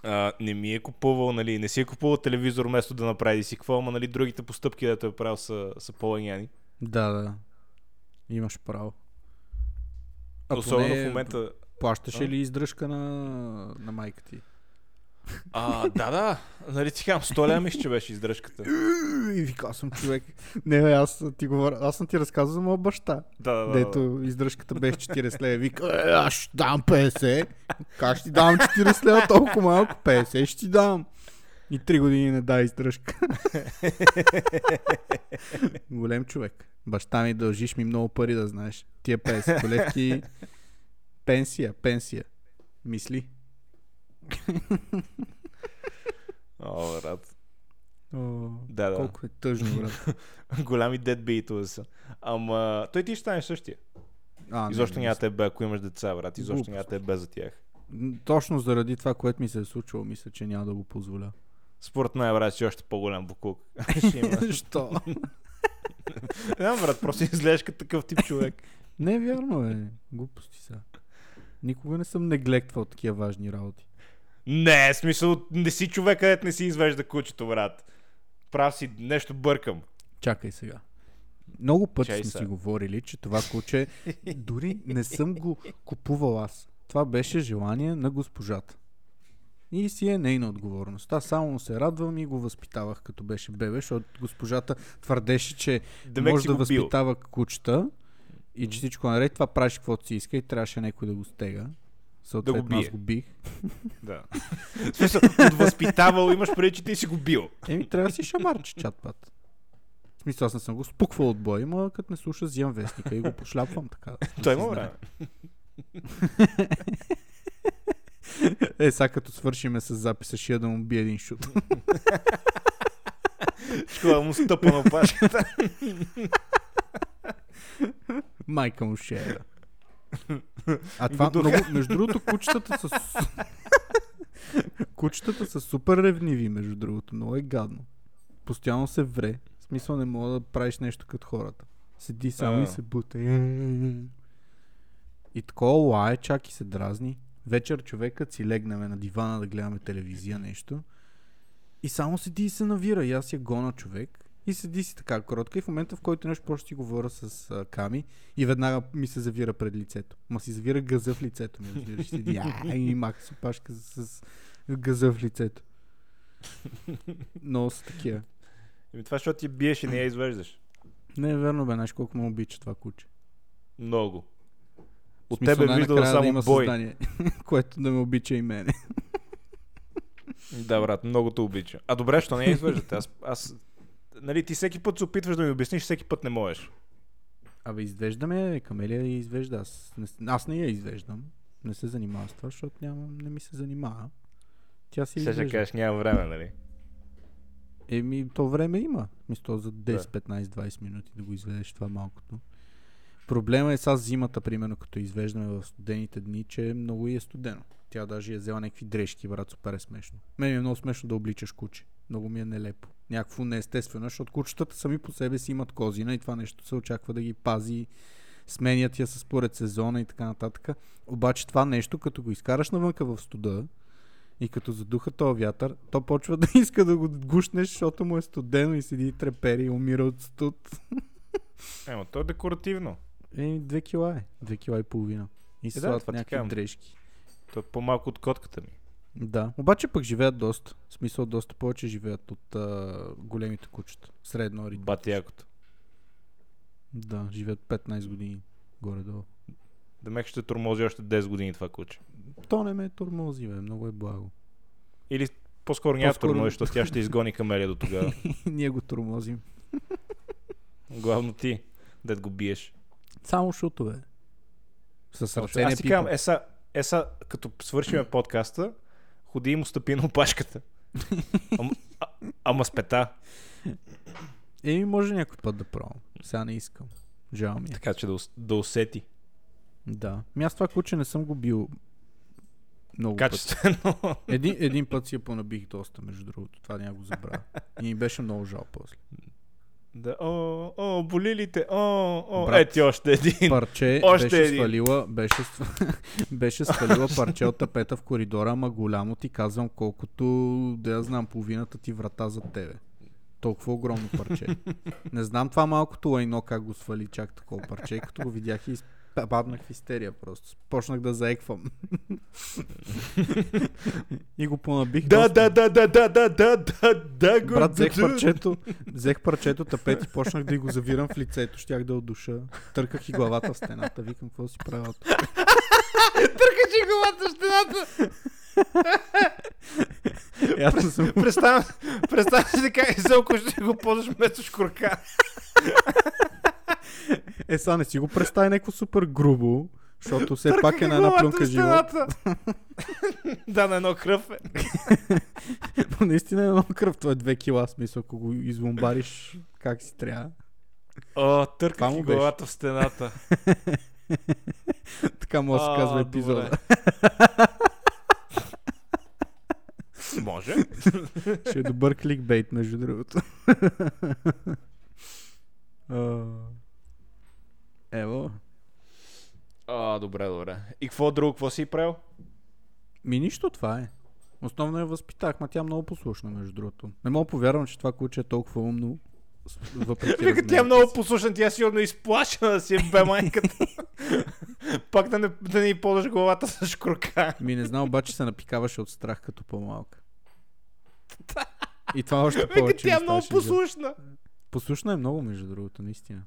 А, не ми е купувал, нали, не си е купувал телевизор вместо да направи си какво, ама нали, другите постъпки, дето е правил са, са по-лъняни. Да, да. Имаш право. А Особено поне в момента... Плащаше А? ли издръжка на, на майка ти? А, да, да. Нали ти казвам, 100 лева мисля, че беше издръжката. И вика, аз съм човек. Не, бе, аз ти говоря, аз съм ти разказал за моя баща. Да, да, да. Дето издръжката беше 40 лева. Вика, е, аз ще дам 50. Как ще ти дам 40 лева толкова малко? 50 ще ти дам. И 3 години не дай издръжка. *laughs* Голем човек. Баща ми дължиш ми много пари да знаеш. Тия 50 колетки *laughs* пенсия, пенсия. Мисли. О, брат. О, Да, да. колко е тъжно, брат. *laughs* Голями дедбейтове са. Ама той ти ще стане същия. А, Изобщо няма те бе, ако имаш деца, брат. Изобщо няма те бе за тях. Точно заради това, което ми се е случило, мисля, че няма да го позволя. Според мен, брат, си още по-голям буклук. *laughs* Ще. Що? *laughs* Не, брат, просто изглеждаш като такъв тип човек. Не вярно, е. Глупости са. Никога не съм неглектвал такива важни работи. Не, смисъл, не си човек, където не си извежда кучето, брат. Прав си, нещо бъркам. Чакай сега. Много пъти Чай сме си говорили, че това куче дори не съм го купувал аз. Това беше желание на госпожата. И си е нейна отговорност. Аз само се радвам и го възпитавах като беше бебе, защото госпожата твърдеше, че Демек може да го бил. възпитава кучета и че всичко наред, това правиш каквото си иска и трябваше някой да го стега. Съответно, бие. аз го бих. Да. Смисъл, от възпитавал имаш преди, че ти си го бил. Еми, трябва да си шамарче чат-пат. В смисъл, аз не съм го спуквал от бой, но като не слуша, взимам вестника и го пошляпвам така. да Той има време. Е, сега като свършиме с записа, ще я да му бие един шут. *laughs* Да му стъпа на опашката. Майка му ще е. А това много, между другото, кучетата са... кучетата са супер ревниви, между другото. Много е гадно. Постоянно се вре. В смисъл не мога да правиш нещо като хората. Седи само и се бута. И такова лае, чак и се дразни. Вечер човекът си легнем на дивана да гледаме телевизия, нещо. И само седи и се навира. И аз я гона човек. И седи си така кротка. И в момента, в който нещо просто си говоря с а, Ками, и веднага ми се завира пред лицето. Ма си завира газа в лицето ми. Разбираш, седи *laughs* «А», и маха си пашка с, с газа в лицето. Много са такива. Еми, това, защото ти биеш и не я извеждаш. Не е верно, бе, знаеш колко ме обича това куче. Много. От смисъл, тебе виждал да само има бой. създание, *laughs* което да ме обича и мене. Да, брат, много те обича. А добре, що не я извеждате? Аз, аз... Нали, ти всеки път се опитваш да ми обясниш, всеки път не можеш. Абе, извеждаме, Камелия я извежда. Аз не, аз не я извеждам. Не се занимавам с това, защото няма, не ми се занимава. Тя си Сега ще кажеш, няма време, нали? Еми, то време има. Мисля, за 10, Да. 15, 20 минути да го изведеш това малкото. Проблема е сега зимата, примерно, като извеждаме в студените дни, че много и е студено. Тя даже е взела някакви дрежки, брат, супер е смешно. Мен е много смешно да обличаш куче. Много ми е нелепо. Някакво неестествено, защото кучетата сами по себе си имат козина и това нещо се очаква да ги пази, сменят я според сезона и така нататък. Обаче това нещо, като го изкараш навънка в студа, и като задуха този вятър, то почва да *laughs* иска да го гушнеш, защото му е студено и седи и трепери и умира от студ. Ема, то е декоративно. Е, две кила е. Две кила и половина. И Е, да, слагат ти някакви дрежки. То е по-малко от котката ми. Да. Обаче пък живеят доста. В смисъл доста повече живеят от а, големите кучета. Средно ритм. Бати якото. Да, живеят 15 години горе-долу. Демек ще тормози още 10 години това куче. То не ме тормози, бе. Много е благо. Или По-скоро няма По-скоро- тормозиш, защото тя ще изгони камелия до тогава. *laughs* Ние го тормозим. *laughs* Главно ти, дед го биеш. Само шутове. С ръце Аз ти казвам, еса, еса, като свършиме подкаста, ходи и му стъпи на опашката. Ама, а, ама с пета, Еми, може някой път да пробвам. Сега не искам. Жал ми е. така че да, да усети Да. Ми аз това куче не съм го бил много качествено. Един, един път си я понабих доста, между другото. Това няма го забравя. И ми беше много жал после. Да, о, о, боли ли те? О, о, Брат, ети още един. Парче *laughs* Още беше един. свалила, беше, *laughs* беше свалила парче от тапета в коридора, ама голямо ти казвам, колкото, да я знам, половината ти врата за тебе. Толкова огромно парче. *laughs* Не знам това малкото лайно как го свали чак такова парче. Като го видях и паднах в истерия просто. Почнах да заеквам. *laughs* и го понабих. Да, да, да, да, да, да, да, да, да, го Брат, взех да. парчето, взех парчето тапет и почнах да го завирам в лицето. Щях да отдуша. Търках и главата в стената. Викам, какво си правил? тук? Търкачи главата в стената. *laughs* И не съм Представям, си така и селко ще го ползваш вместо шкурка. Е, сега не си го представи някакво супер грубо, защото все Търках пак е на една плюнка живот. *laughs* да, на едно кръв е. Но наистина е много кръв, това е 2 кила, смисъл, ако го изломбариш как си трябва. О, търках и главата в стената. *laughs* Така може да се казва епизода. *laughs* Може. Ще е добър кликбейт, между другото. А, Ево. А, добре, добре. И какво друго, какво си правил? Ми нищо това е. Основно я възпитах, ма тя е много послушна, между другото. Не мога повярвам, че това куче е толкова умно. Въпреки *laughs* Вика, тя е много послушна, тя сигурно е изплашена да си е бе майката. *laughs* Пак да не, да не й ползваш главата с шкурка. Ми не знам, обаче се напикаваше от страх като по-малка. *laughs* И това още Вика, повече тя ми е много послушна. Послушна е много, между другото, наистина.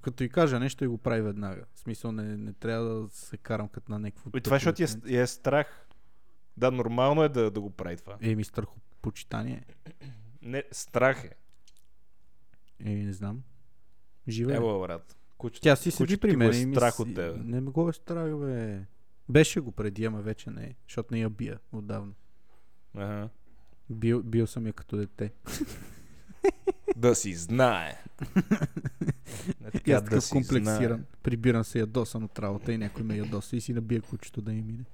Като и кажа нещо и го прави веднага. В смисъл не, не трябва да се карам като на някакво... И това, тъпо защото я е страх. Да, нормално е да, да го прави това. Еми страхопочитание. Не, страх е. Еми не знам. Живе. е. Ево, брат. Кучето, Тя си седи при мен е страх си- от тебе. Не ме го е страх, бе. Беше го преди, ама вече не е. Защото не я бия отдавна. Ага. Бил, бил съм я като дете. *laughs* Да си знае. *laughs* Не И така, аз такъв да си комплексиран. Прибирам се ядосан от работа и някой ме ядоса и си набия кучето да ми мине.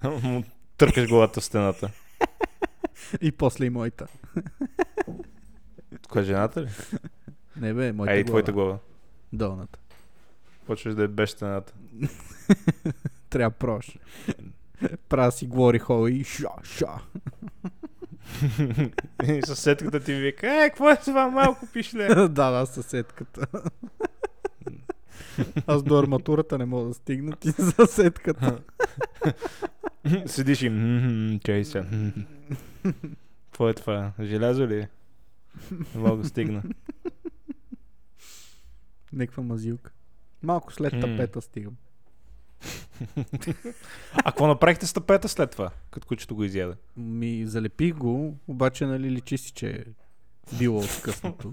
знае. *laughs* Му Търкаш главата в стената. И после и моята. Кой е жената ли? Не бе, моята Ей, глава. твоята глава. Долната. Почваш да е без стената. *laughs* Трябва прош. Правя си глори хол и ша, ша. И съседката ти вика, е, какво е това малко пишле? *laughs* да, да, съседката. *laughs* Аз до арматурата не мога да стигна ти съседката. *laughs* Седиш и, «Мгм, чай се. мгм». Какво е това? Желязо ли? е? Мога да стигна. Някаква мазилка. Малко след тапета стигам. *laughs* А какво направихте с тапета след това, като кучето го изяде? Ми залепих го, обаче нали личи си, че е било откъснато.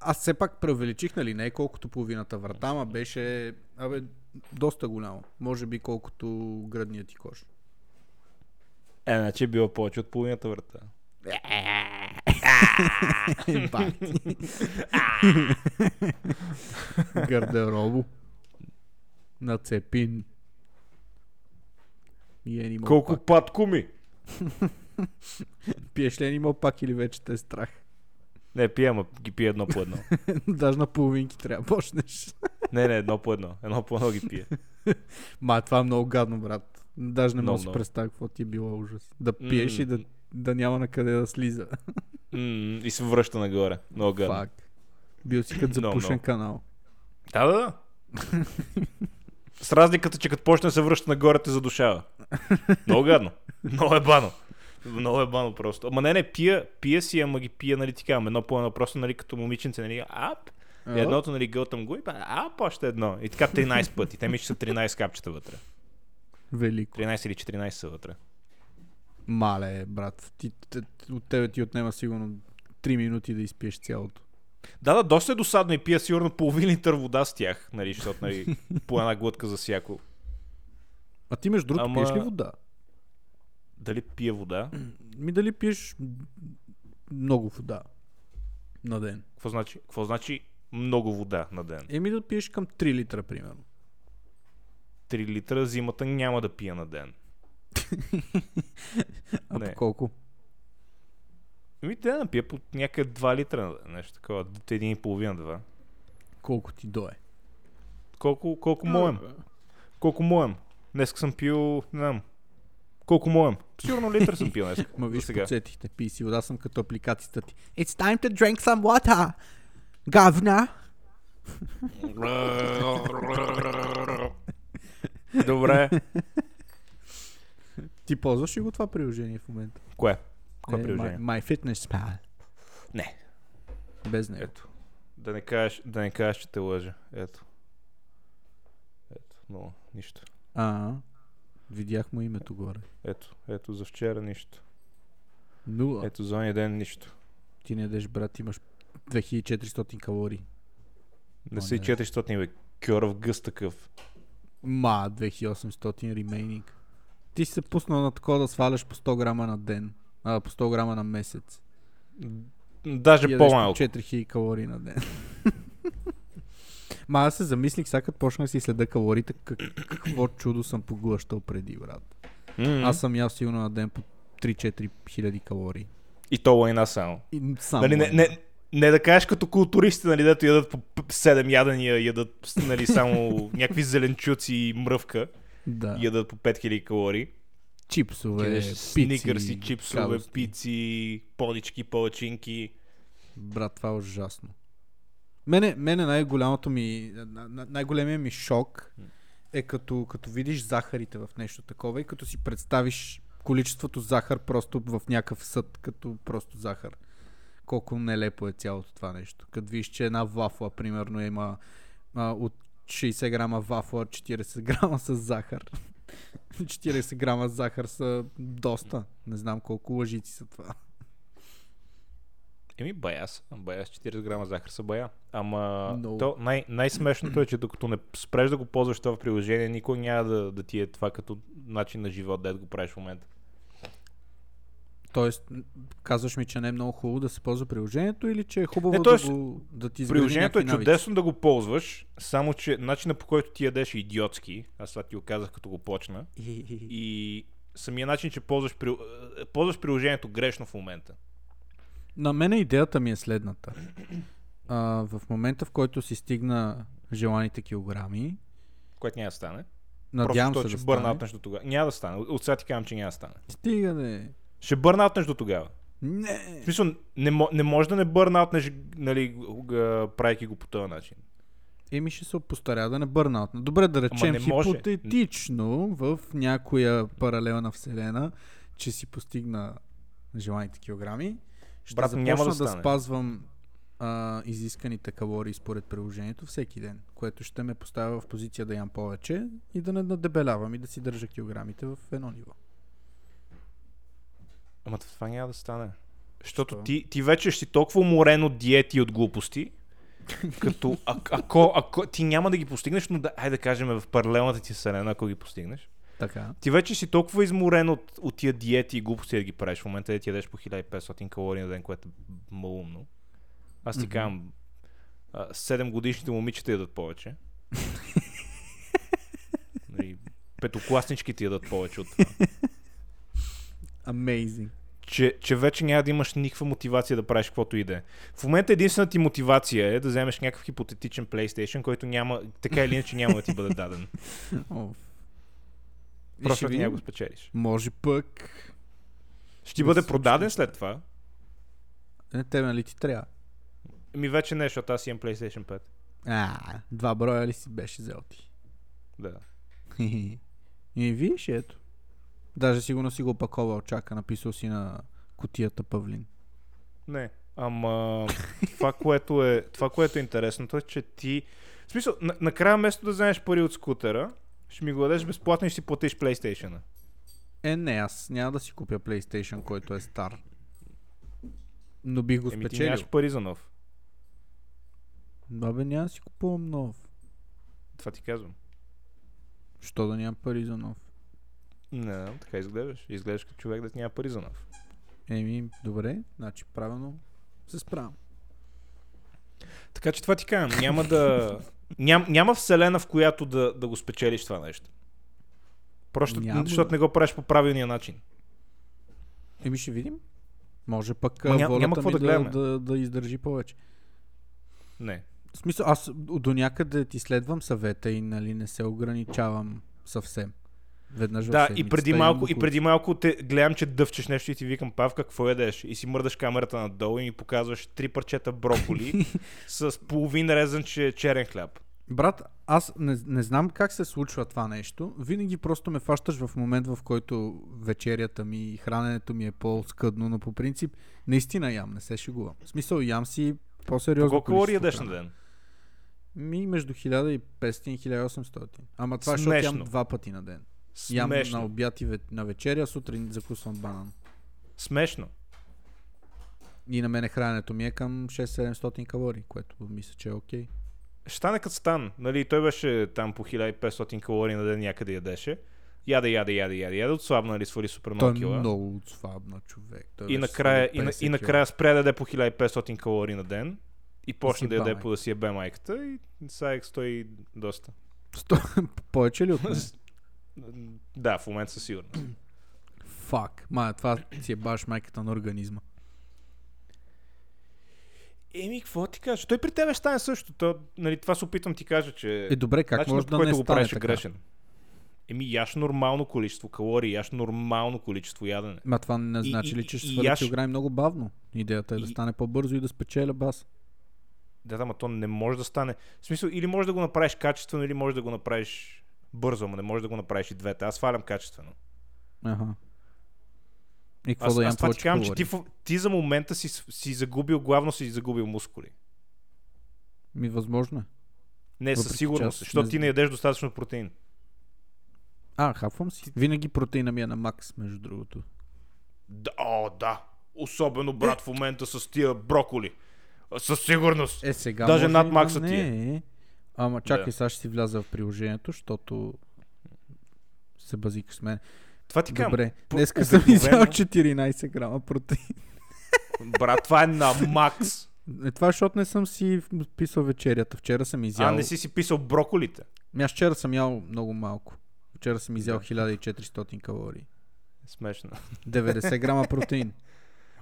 Аз все пак преувеличих, нали, не е колкото половината врата, ама беше, абе, доста голямо. Може би колкото градният ти кош. Е, значи е било повече от половината врата. *laughs* Бати. *laughs* Гардеробо. Нацепин. И енимал Колко пак. патко ми? Пиеш ли енимал пак или вече те е страх? Не, пия, ама ги пия едно по едно. *laughs* Даже на половинки трябва да почнеш. *laughs* Не, не, едно по едно. Едно по едно ги пия. *laughs* Ма, това е много гадно, брат. Даже не мога да си представя какво ти е било ужас. Да пиеш и да, да няма на къде да слиза. М, И се връща нагоре. Много гадно. Фак. Бил си като запушен много. канал. Да, да, да. С разликата, че като почне се връща нагоре, те задушава. Много гадно. Много е бано. Много е бано просто. Ама не, не, пия, пия си, ама ги пия, нали ти казвам, едно по едно, просто, нали, като момиченце, нали, ап, и едното, нали, гълтам го и па, ап, още едно. И така 13 пъти. Те че са 13 капчета вътре. Велико. 13 или 14 са вътре. Мале, брат. Ти, от тебе ти отнема сигурно 3 минути да изпиеш цялото. Да, да, доста е досадно и пия сигурно половин литър вода с тях, нали, защото нали, по една глътка за всяко. А ти между другото Ама- пиеш ли вода? Дали пия вода? Ми дали пиеш много вода на ден? Какво значи, какво значи много вода на ден? Еми да пиеш към 3 литра, примерно. 3 литра зимата няма да пия на ден. *laughs* А по колко? Ми да напия по някъде 2 литра нещо такова, един и половина, два. Колко ти дое? Колко, колко моем? Колко моем? Днес съм пил, не знам. Колко моем? Сигурно литър съм пил днес. *laughs* Ма виж, сега. подсетихте, пи си вода съм като апликацията ти. It's time to drink some water. Гавна. Добре. Ти ползваш ли го това приложение в момента? Кое? Кое Е, приложение? My, My Fitness Pal. Не. Без него. Ето. Да не кажеш, да не кажеш, че те лъжа. Ето. Ето. Но, нищо. А, видях му името горе. Ето. Ето за вчера нищо. Нула. Ето за ония ден нищо. Ти не ядеш, брат, имаш 2400 калории. Не са и не. 400, бе. Кьорав гъс такъв. Ма, 2800 remaining. Ти си се пуснал на такова да сваляш по 100 грама на ден. А, по 100 грама на месец. Даже по-малко. по 4000 калории на ден. *laughs* Ма аз се замислих, сега като почнах си следа калориите, как, какво чудо съм поглъщал преди, брат. М. Аз съм ял сигурно на ден по 3-4 хиляди калории. И то лайна само. И само. Нали, не, не, не да кажеш като културистите, нали, дето ядат по 7 ядения, ядат нали, само *laughs* някакви зеленчуци и мръвка, Да. ядат по 5000 калории. Чипсове, Кидаш пици, сникърси, чипсове, гадости. пици, понички, палачинки. Брат, това е ужасно. Мене, мене най-голямото ми, на- на- най-големия ми шок е като, като видиш захарите в нещо такова и като си представиш количеството захар просто в някакъв съд, като просто захар. Колко нелепо е цялото това нещо. Като видиш, че една вафла, примерно, има а, от 60 грама вафла, 40 грама с захар. 40 грама захар са доста. Не знам колко лъжици са това. Еми, бая са. Бая с 40 грама захар са бая. Ама Много. то най- най-смешното е, че докато не спреш да го ползваш това в приложение, никой няма да, да ти е това като начин на живот, да го правиш в момента. Тоест, казваш ми, че не е много хубаво да се ползва приложението или че е хубаво Не, тоест, да, го, да ти изгради Приложението е някакви навици? чудесно да го ползваш, само че начинът по който ти ядеш е идиотски. Аз това ти го казах като го почна. И самия начин, че ползваш, при... е, ползваш приложението грешно в момента. На мен идеята ми е следната. А, в момента, в който си стигна желаните килограми, Което няма да стане. надявам Просто се да стане. до тогава. Няма да стане. От сега ти казвам, че няма да стане. Стига не. Ще бърнаутнеш до тогава. Не. В смисъл, не, не може да не бърнаутнеш, нали, правейки го по този начин. Еми ще се постаря да не бърнаут. Добре да речем хипотетично в някоя паралелна вселена, че си постигна желаните килограми. Ще Брат, започна няма да да, стане. спазвам а, изисканите калории според приложението всеки ден, което ще ме поставя в позиция да ям повече и да не надебелявам и да си държа килограмите в едно ниво. Ама това няма да стане. Защото Защо? ти, ти вече ще си толкова уморен от диети и от глупости, *laughs* като а, ако, ако ти няма да ги постигнеш, но да, айде да кажем в паралелната ти вселена, ако ги постигнеш, Така. ти вече си толкова изморен от, от тия диети и глупости да ги правиш в момента, да ти ядеш по 1500 калории на ден, което е малумно. Аз ти Мгм. казвам, 7 годишните момичета ядат повече. *laughs* Нали, Петокласничките ядат повече от това. Amazing. че, че вече няма да имаш никаква мотивация да правиш каквото и да е. В момента единствената ти мотивация е да вземеш някакъв хипотетичен PlayStation, който няма, така или иначе няма да ти бъде даден. *laughs* Просто ако няма го спечелиш. Може пък... Ще ти бъде продаден след това. Не, тебе нали ти трябва? Ми вече не, защото аз имам PlayStation 5. А, два броя ли си беше взел ти? Да. *laughs* И виж, ето. Даже сигурно си го опаковал, чака, написал си на кутията Павлин. Не. Ама това, което е, това, което е интересното е, че ти... В смисъл, на, накрая вместо да вземеш пари от скутера, Ще ми го дадеш безплатно и ще си платиш PlayStation. Е, не, аз няма да си купя PlayStation, който е стар. Но бих го Еми ти спечелил. нямаш пари за нов. Абе, няма да си купувам нов. Това ти казвам. Що да нямам пари за нов? Не, така изглеждаш. Изглеждаш като човек да няма пари за нов. Еми, добре, значи правилно се справям. Така че това ти казвам. Няма да... Ням, няма вселена, в която да, да го спечелиш това нещо. Просто Няма. защото не го правиш по правилния начин. Еми, ще видим. Може пък Ма волята няма ми да да, гледаме. да, да издържи повече. Не. В смисъл, аз до някъде ти следвам съвета и нали не се ограничавам съвсем. Веднъж Да, и преди, малко, и преди малко те гледам, че дъвчеш нещо и ти викам, Павка, какво ядеш? И си мърдаш камерата надолу и ми показваш три парчета броколи *laughs* с половин резанче черен хляб. Брат, аз не, не знам как се случва това нещо. Винаги просто ме фащаш в момент, в който вечерята ми и храненето ми е по-скъдно, но по принцип наистина ям, не се шегувам. В смисъл ям си по-сериозно. Колко калории ядеш на ден? Ми между 1500 и 1800. Ама това е, защото ям Смешно. два пъти на ден. Ям на обяд и ве- на вечеря, сутрин закусвам банан. Смешно. И на мене храненето ми е към 6-700 калории, което мисля, че е окей. Ще стане като стан. Нали, той беше там по 1500 калории на ден някъде ядеше. Яде, яде, яде, яде, яде, отслабна, нали, свали супер Той много е кила. много отслабна човек. Той И беше накрая, и, на, 50 и накрая спря да яде по 1500 калории на ден. И почна да яде по да си ебе майката. И сега е стои доста. Сто... *laughs* Повече ли от мен? Да, в момента със сигурност. Фак. Ма, това си е баш майката на организма. Еми, какво ти кажа? Той при тебе стане също. То, нали, това се опитвам ти кажа, че Е, добре, как начинът, може да не го стане правиш е така? грешен. Еми, яш нормално количество калории, яш нормално количество ядене. Ма това не значи и- ли, че ще и сваля яш- килограми много бавно. Идеята е да И- стане по-бързо и да спечеля бас. Да, да, ма то не може да стане. В смисъл, или може да го направиш качествено, или може да го направиш бързо, ама не може да го направиш и двете. Аз свалям качествено. Аха. И какво Аз, да аз това ти казвам, че ти, ти за момента си, си загубил, главно си загубил мускули. Ми възможно е. Не, Въпреки със сигурност, защото не ти не ядеш достатъчно протеин. А, хапвам си. Винаги протеина ми е на макс, между другото. Да, о, да. Особено, брат, в момента с тия броколи. Със сигурност. Е, сега Даже над макса ти е. Ама чакай, Да. сега ще си вляза в приложението, защото се базикаш с мен. Това ти. Добре, по- днеска съм изял 14 грама протеин. Брат, това е на макс. Е, това е, защото не съм си писал вечерята. Вчера съм изял... А не си си писал броколите. Ми аз вчера съм ял много малко. Вчера съм изял Да. 1400 калории. Смешно. 90 грама протеин.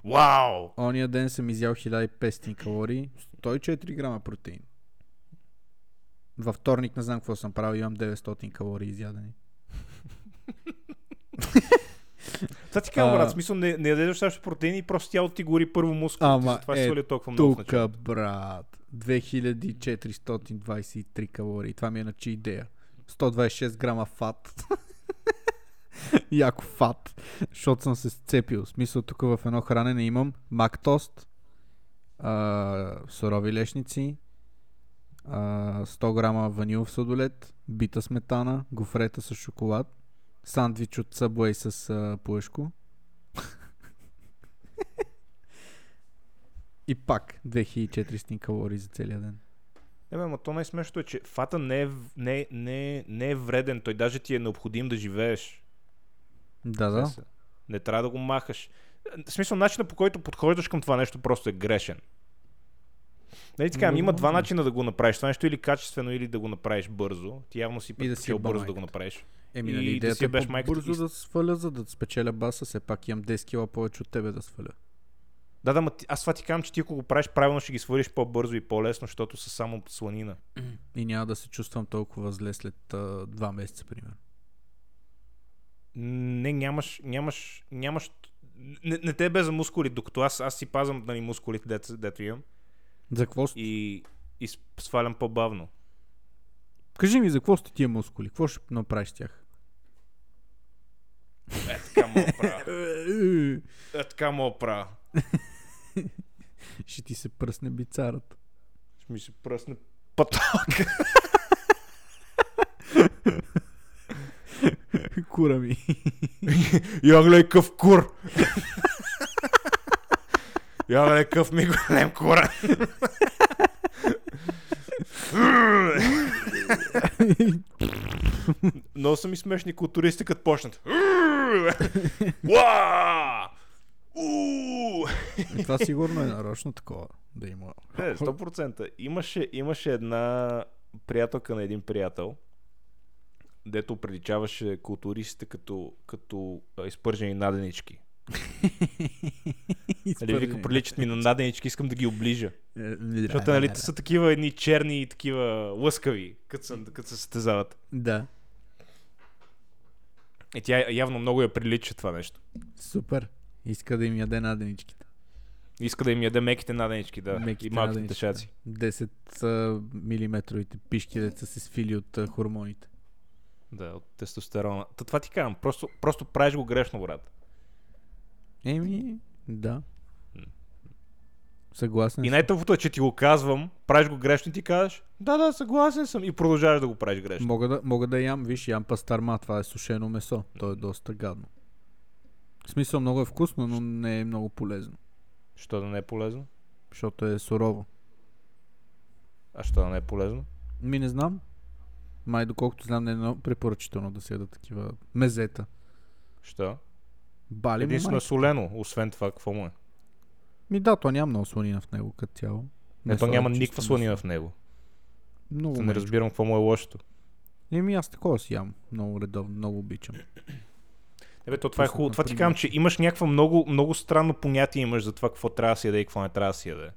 Вау! Ония ден съм изял 1500 калории. 104 грама протеин. Във вторник не знам какво съм правил. Имам 900 калории изядени. *laughs* Това ти казвам, брат. Смисъл, не, не ядеш достатъчно протеини и просто тялото ти гори първо мускул. Ама това е, свали толкова много в Тук, началото. брат. 2423 калории. Това ми е на чи идея. 126 грама фат. *laughs* Яко фат. Защото съм се сцепил. Смисъл тук в едно хранене имам мактост, а, сурови лешници, а, 100 грама ванилов сладолет, бита сметана, гофрета с шоколад, сандвич от Subway с а, пуешко. И пак 2400 калории за целия ден. Не, ма то най-смешното е, че фата не е, не, е- не, е- не е вреден. Той даже ти е необходим да живееш. Да, да. Не трябва да го махаш. В смисъл, начинът по който подхождаш към това нещо просто е грешен. Нали така, има два е. начина да го направиш. Това нещо или качествено, или да го направиш бързо. Ти явно си И да предпочел еба бързо да го направиш. Еми, И нали, да идеята си е ебеш майката по-бързо и- да сваля, за да спечеля баса. Все пак имам 10 кила повече от тебе да сваля. Да, да, ма аз това ти казвам, че ти ако го правиш правилно, ще ги свалиш по-бързо и по-лесно, защото са само сланина. И няма да се чувствам толкова зле след а, два месеца, примерно. Не, нямаш, нямаш, нямаш... Не, не те е без за мускули, докато аз, аз си пазвам нали, мускулите, дето, дето имам За какво сте? и, и свалям по-бавно. Кажи ми, за какво сте тия мускули? Какво ще направиш с тях? Е, така да правя. Е, така да правя. *laughs* ще ти се пръсне бицарата. Ще ми се пръсне пъток. *laughs* кура ми. *laughs* Я гледай къв кур! Я гледай къв ми голем кура! Много са ми смешни културисти, като почнат. Това сигурно е нарочно такова да има. Не, 100%. Имаше, имаше една приятелка на един приятел, дето приличаваше културистите като, като изпържени наденички. *laughs* Нали, вика, приличат ми на наденички, искам да ги оближа. Е, Защото нали, те са такива едни черни и такива лъскави, като се, като се състезават. Да, И тя явно много я прилича това нещо. супер. Иска да им яде наденичките. Иска да им яде меките наденички, да. Меките и малките наденички, шаци. 10 милиметровите пишки, деца се свили от хормоните. Да, от тестостерона. Та това ти казвам, просто, просто правиш го грешно, брат. Еми, да. Съгласен И най-тъпото е, че ти го казвам, правиш го грешно и ти казваш, да, да, съгласен съм и продължаваш да го правиш грешно. Мога да, мога да ям, виж, ям пастарма, това е сушено месо. То е доста гадно. В смисъл много е вкусно, но не е много полезно. Що да не е полезно? Защото е сурово. А що да не е полезно? Ми не знам. Май доколкото знам не е препоръчително да се ядат такива мезета. Що? Бали Единствено е солено, освен това, какво му е? Ми да, то няма много сланина в него като цяло. Не, то е няма никаква сланина в него. Много Та не разбирам какво му е лошото. Еми аз такова си ям. Много редовно, много обичам. Ебе, то това е хубаво. Това ти казвам, че имаш някакво много, много странно понятие имаш за това какво трябва да си яде и какво не трябва да си яде.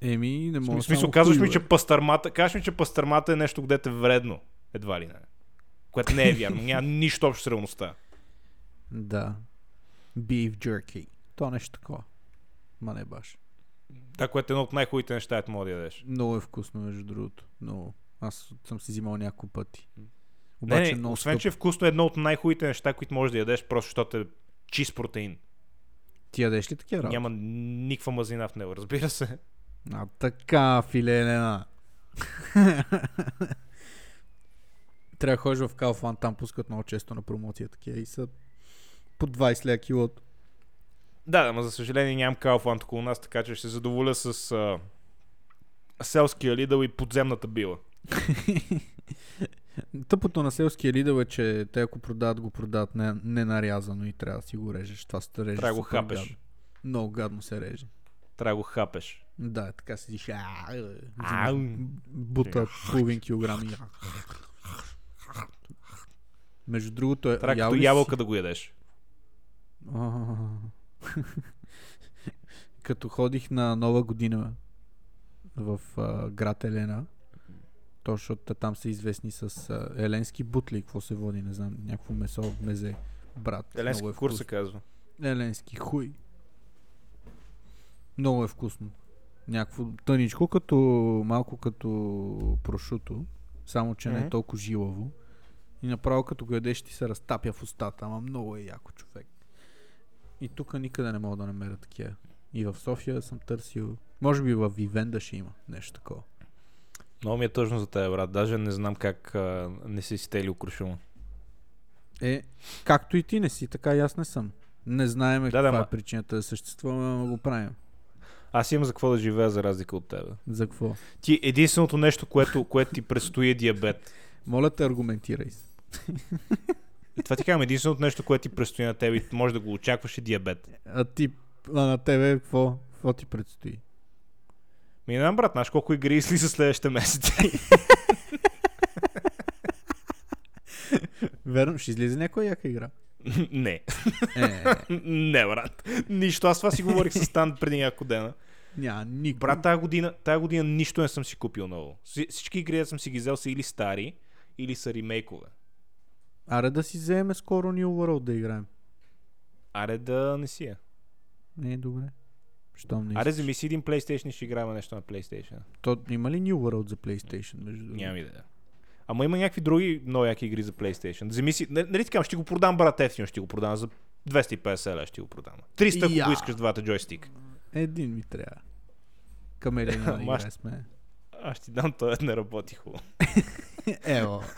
Еми, не В мога смисъл, само казваш ми, че бе. пастърмата, казваш ми, че пастърмата е нещо, където е вредно. Едва ли не. Което не е вярно. Няма нищо общо с реалността. Да. Beef jerky. То нещо такова. Ма не баш. Да, което е едно от най-хубавите неща, ето мога да ядеш. Много е вкусно, между другото. Много. Аз съм си взимал няколко пъти. Не, Обаче не, много освен, скъпо. че е вкусно е едно от най-хубавите неща, които можеш да ядеш, просто защото е чист протеин. Ти ядеш ли такива работи? Няма никаква мазнина в него, разбира се. А така, филелена. *laughs* Трябва да ходиш в Kaufland, там пускат много често на промоция такива и са по 20 ля килото. Да, да, но за съжаление нямам Kaufland около нас, така че ще се задоволя с а, селския лидъл и подземната била. *laughs* Тъпото на селския лидъл е, че те ако продават, го продават не, нарязано и трябва да си го режеш. Това се реже. Трябва го хапеш. гадно. Много гадно се реже. Трябва го хапеш. Да, така Ау. взимаш Бута половин килограм. *laughs* Между другото е... Трябва като си- ябълка да го ядеш. Като ходих на нова година в а, град Елена, то защото там са известни с а, еленски бутли, какво се води, не знам, някакво месо, мезе, брат. Еленски много е курс се казва. Еленски хуй. Много е вкусно. Някакво тъничко, като малко като прошуто, само че не Мгм. е толкова жилаво. И направо като го ядеш ти се разтапя в устата, ама много е яко човек. И тук никъде не мога да намеря такива. И в София съм търсил. Може би в Вивенда ще има нещо такова. Много ми е тъжно за теб, брат. Даже не знам как а, не си стелил крушума. Е, както и ти не си, така и аз не съм. Не знаем Да, каква да, е ма- причината да съществуваме, ама го правим. Аз имам за какво да живея, за разлика от тебе. За какво? Ти единственото нещо, което, което ти предстои е диабет. Моля те, аргументирай се. *laughs* И това ти казвам, единственото нещо, което ти предстои на теб и може да го очакваш е диабет. А ти, а на тебе, какво, какво ти предстои? Ми не знам, брат, знаеш колко игри излиза следващите месеци. *laughs* Верно, ще излезе някоя яка игра. *laughs* не. Е, *laughs* не, брат. Нищо. Аз това си говорих с Стан преди няколко дена. няма никой. Брат, тази година, тази година нищо не съм си купил ново. Си- Всички игри, да съм си ги взел, са или стари, или са ремейкове. Аре да си вземе скоро New World да играем. Аре да не си е. Не, добре. Щом не Аре, вземи си един PlayStation и ще играем нещо на PlayStation. То има ли New World за PlayStation? Между другото? Нямам идея. Ама има някакви други много яки игри за PlayStation. Вземи си, нали ти казвам, ще го продам брат ефтино, ще го продам за 250 ля, ще го продам. 300, ако Я. го искаш двата джойстик. Един ми трябва. *laughs* Да Ама аз- играе с мен. Аз ще ти дам, той не работи хубаво. *laughs* Ево. *laughs*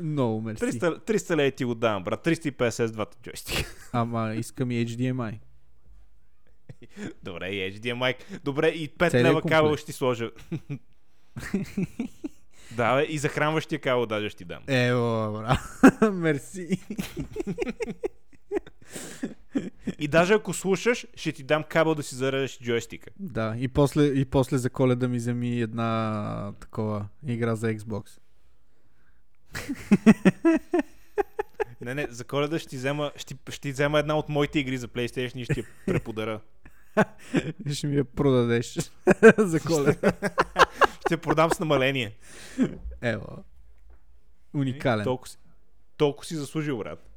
Много мерси. 300, 300 лея ти го давам, брат. 350 с двата джойстика. *laughs* Ама искам и HDMI. Добре, и HDMI. Добре, и 5 Целият лева кабел ще ти сложа. *laughs* да, бе, и захранващия кабел даже ще ти дам. Ево, бра. *laughs* мерси. И даже ако слушаш, ще ти дам кабел да си зарежеш джойстика. Да, и после, и после за коледа ми вземи една такова игра за Xbox. Не, не, за коледа ще взема, ще, ще взема една от моите игри за PlayStation и ще я преподара. *laughs* Ще ми я продадеш *laughs* за коледа. *laughs* Ще продам с намаление. Ево. Уникален. Толкова, си- толкова си заслужил, брат.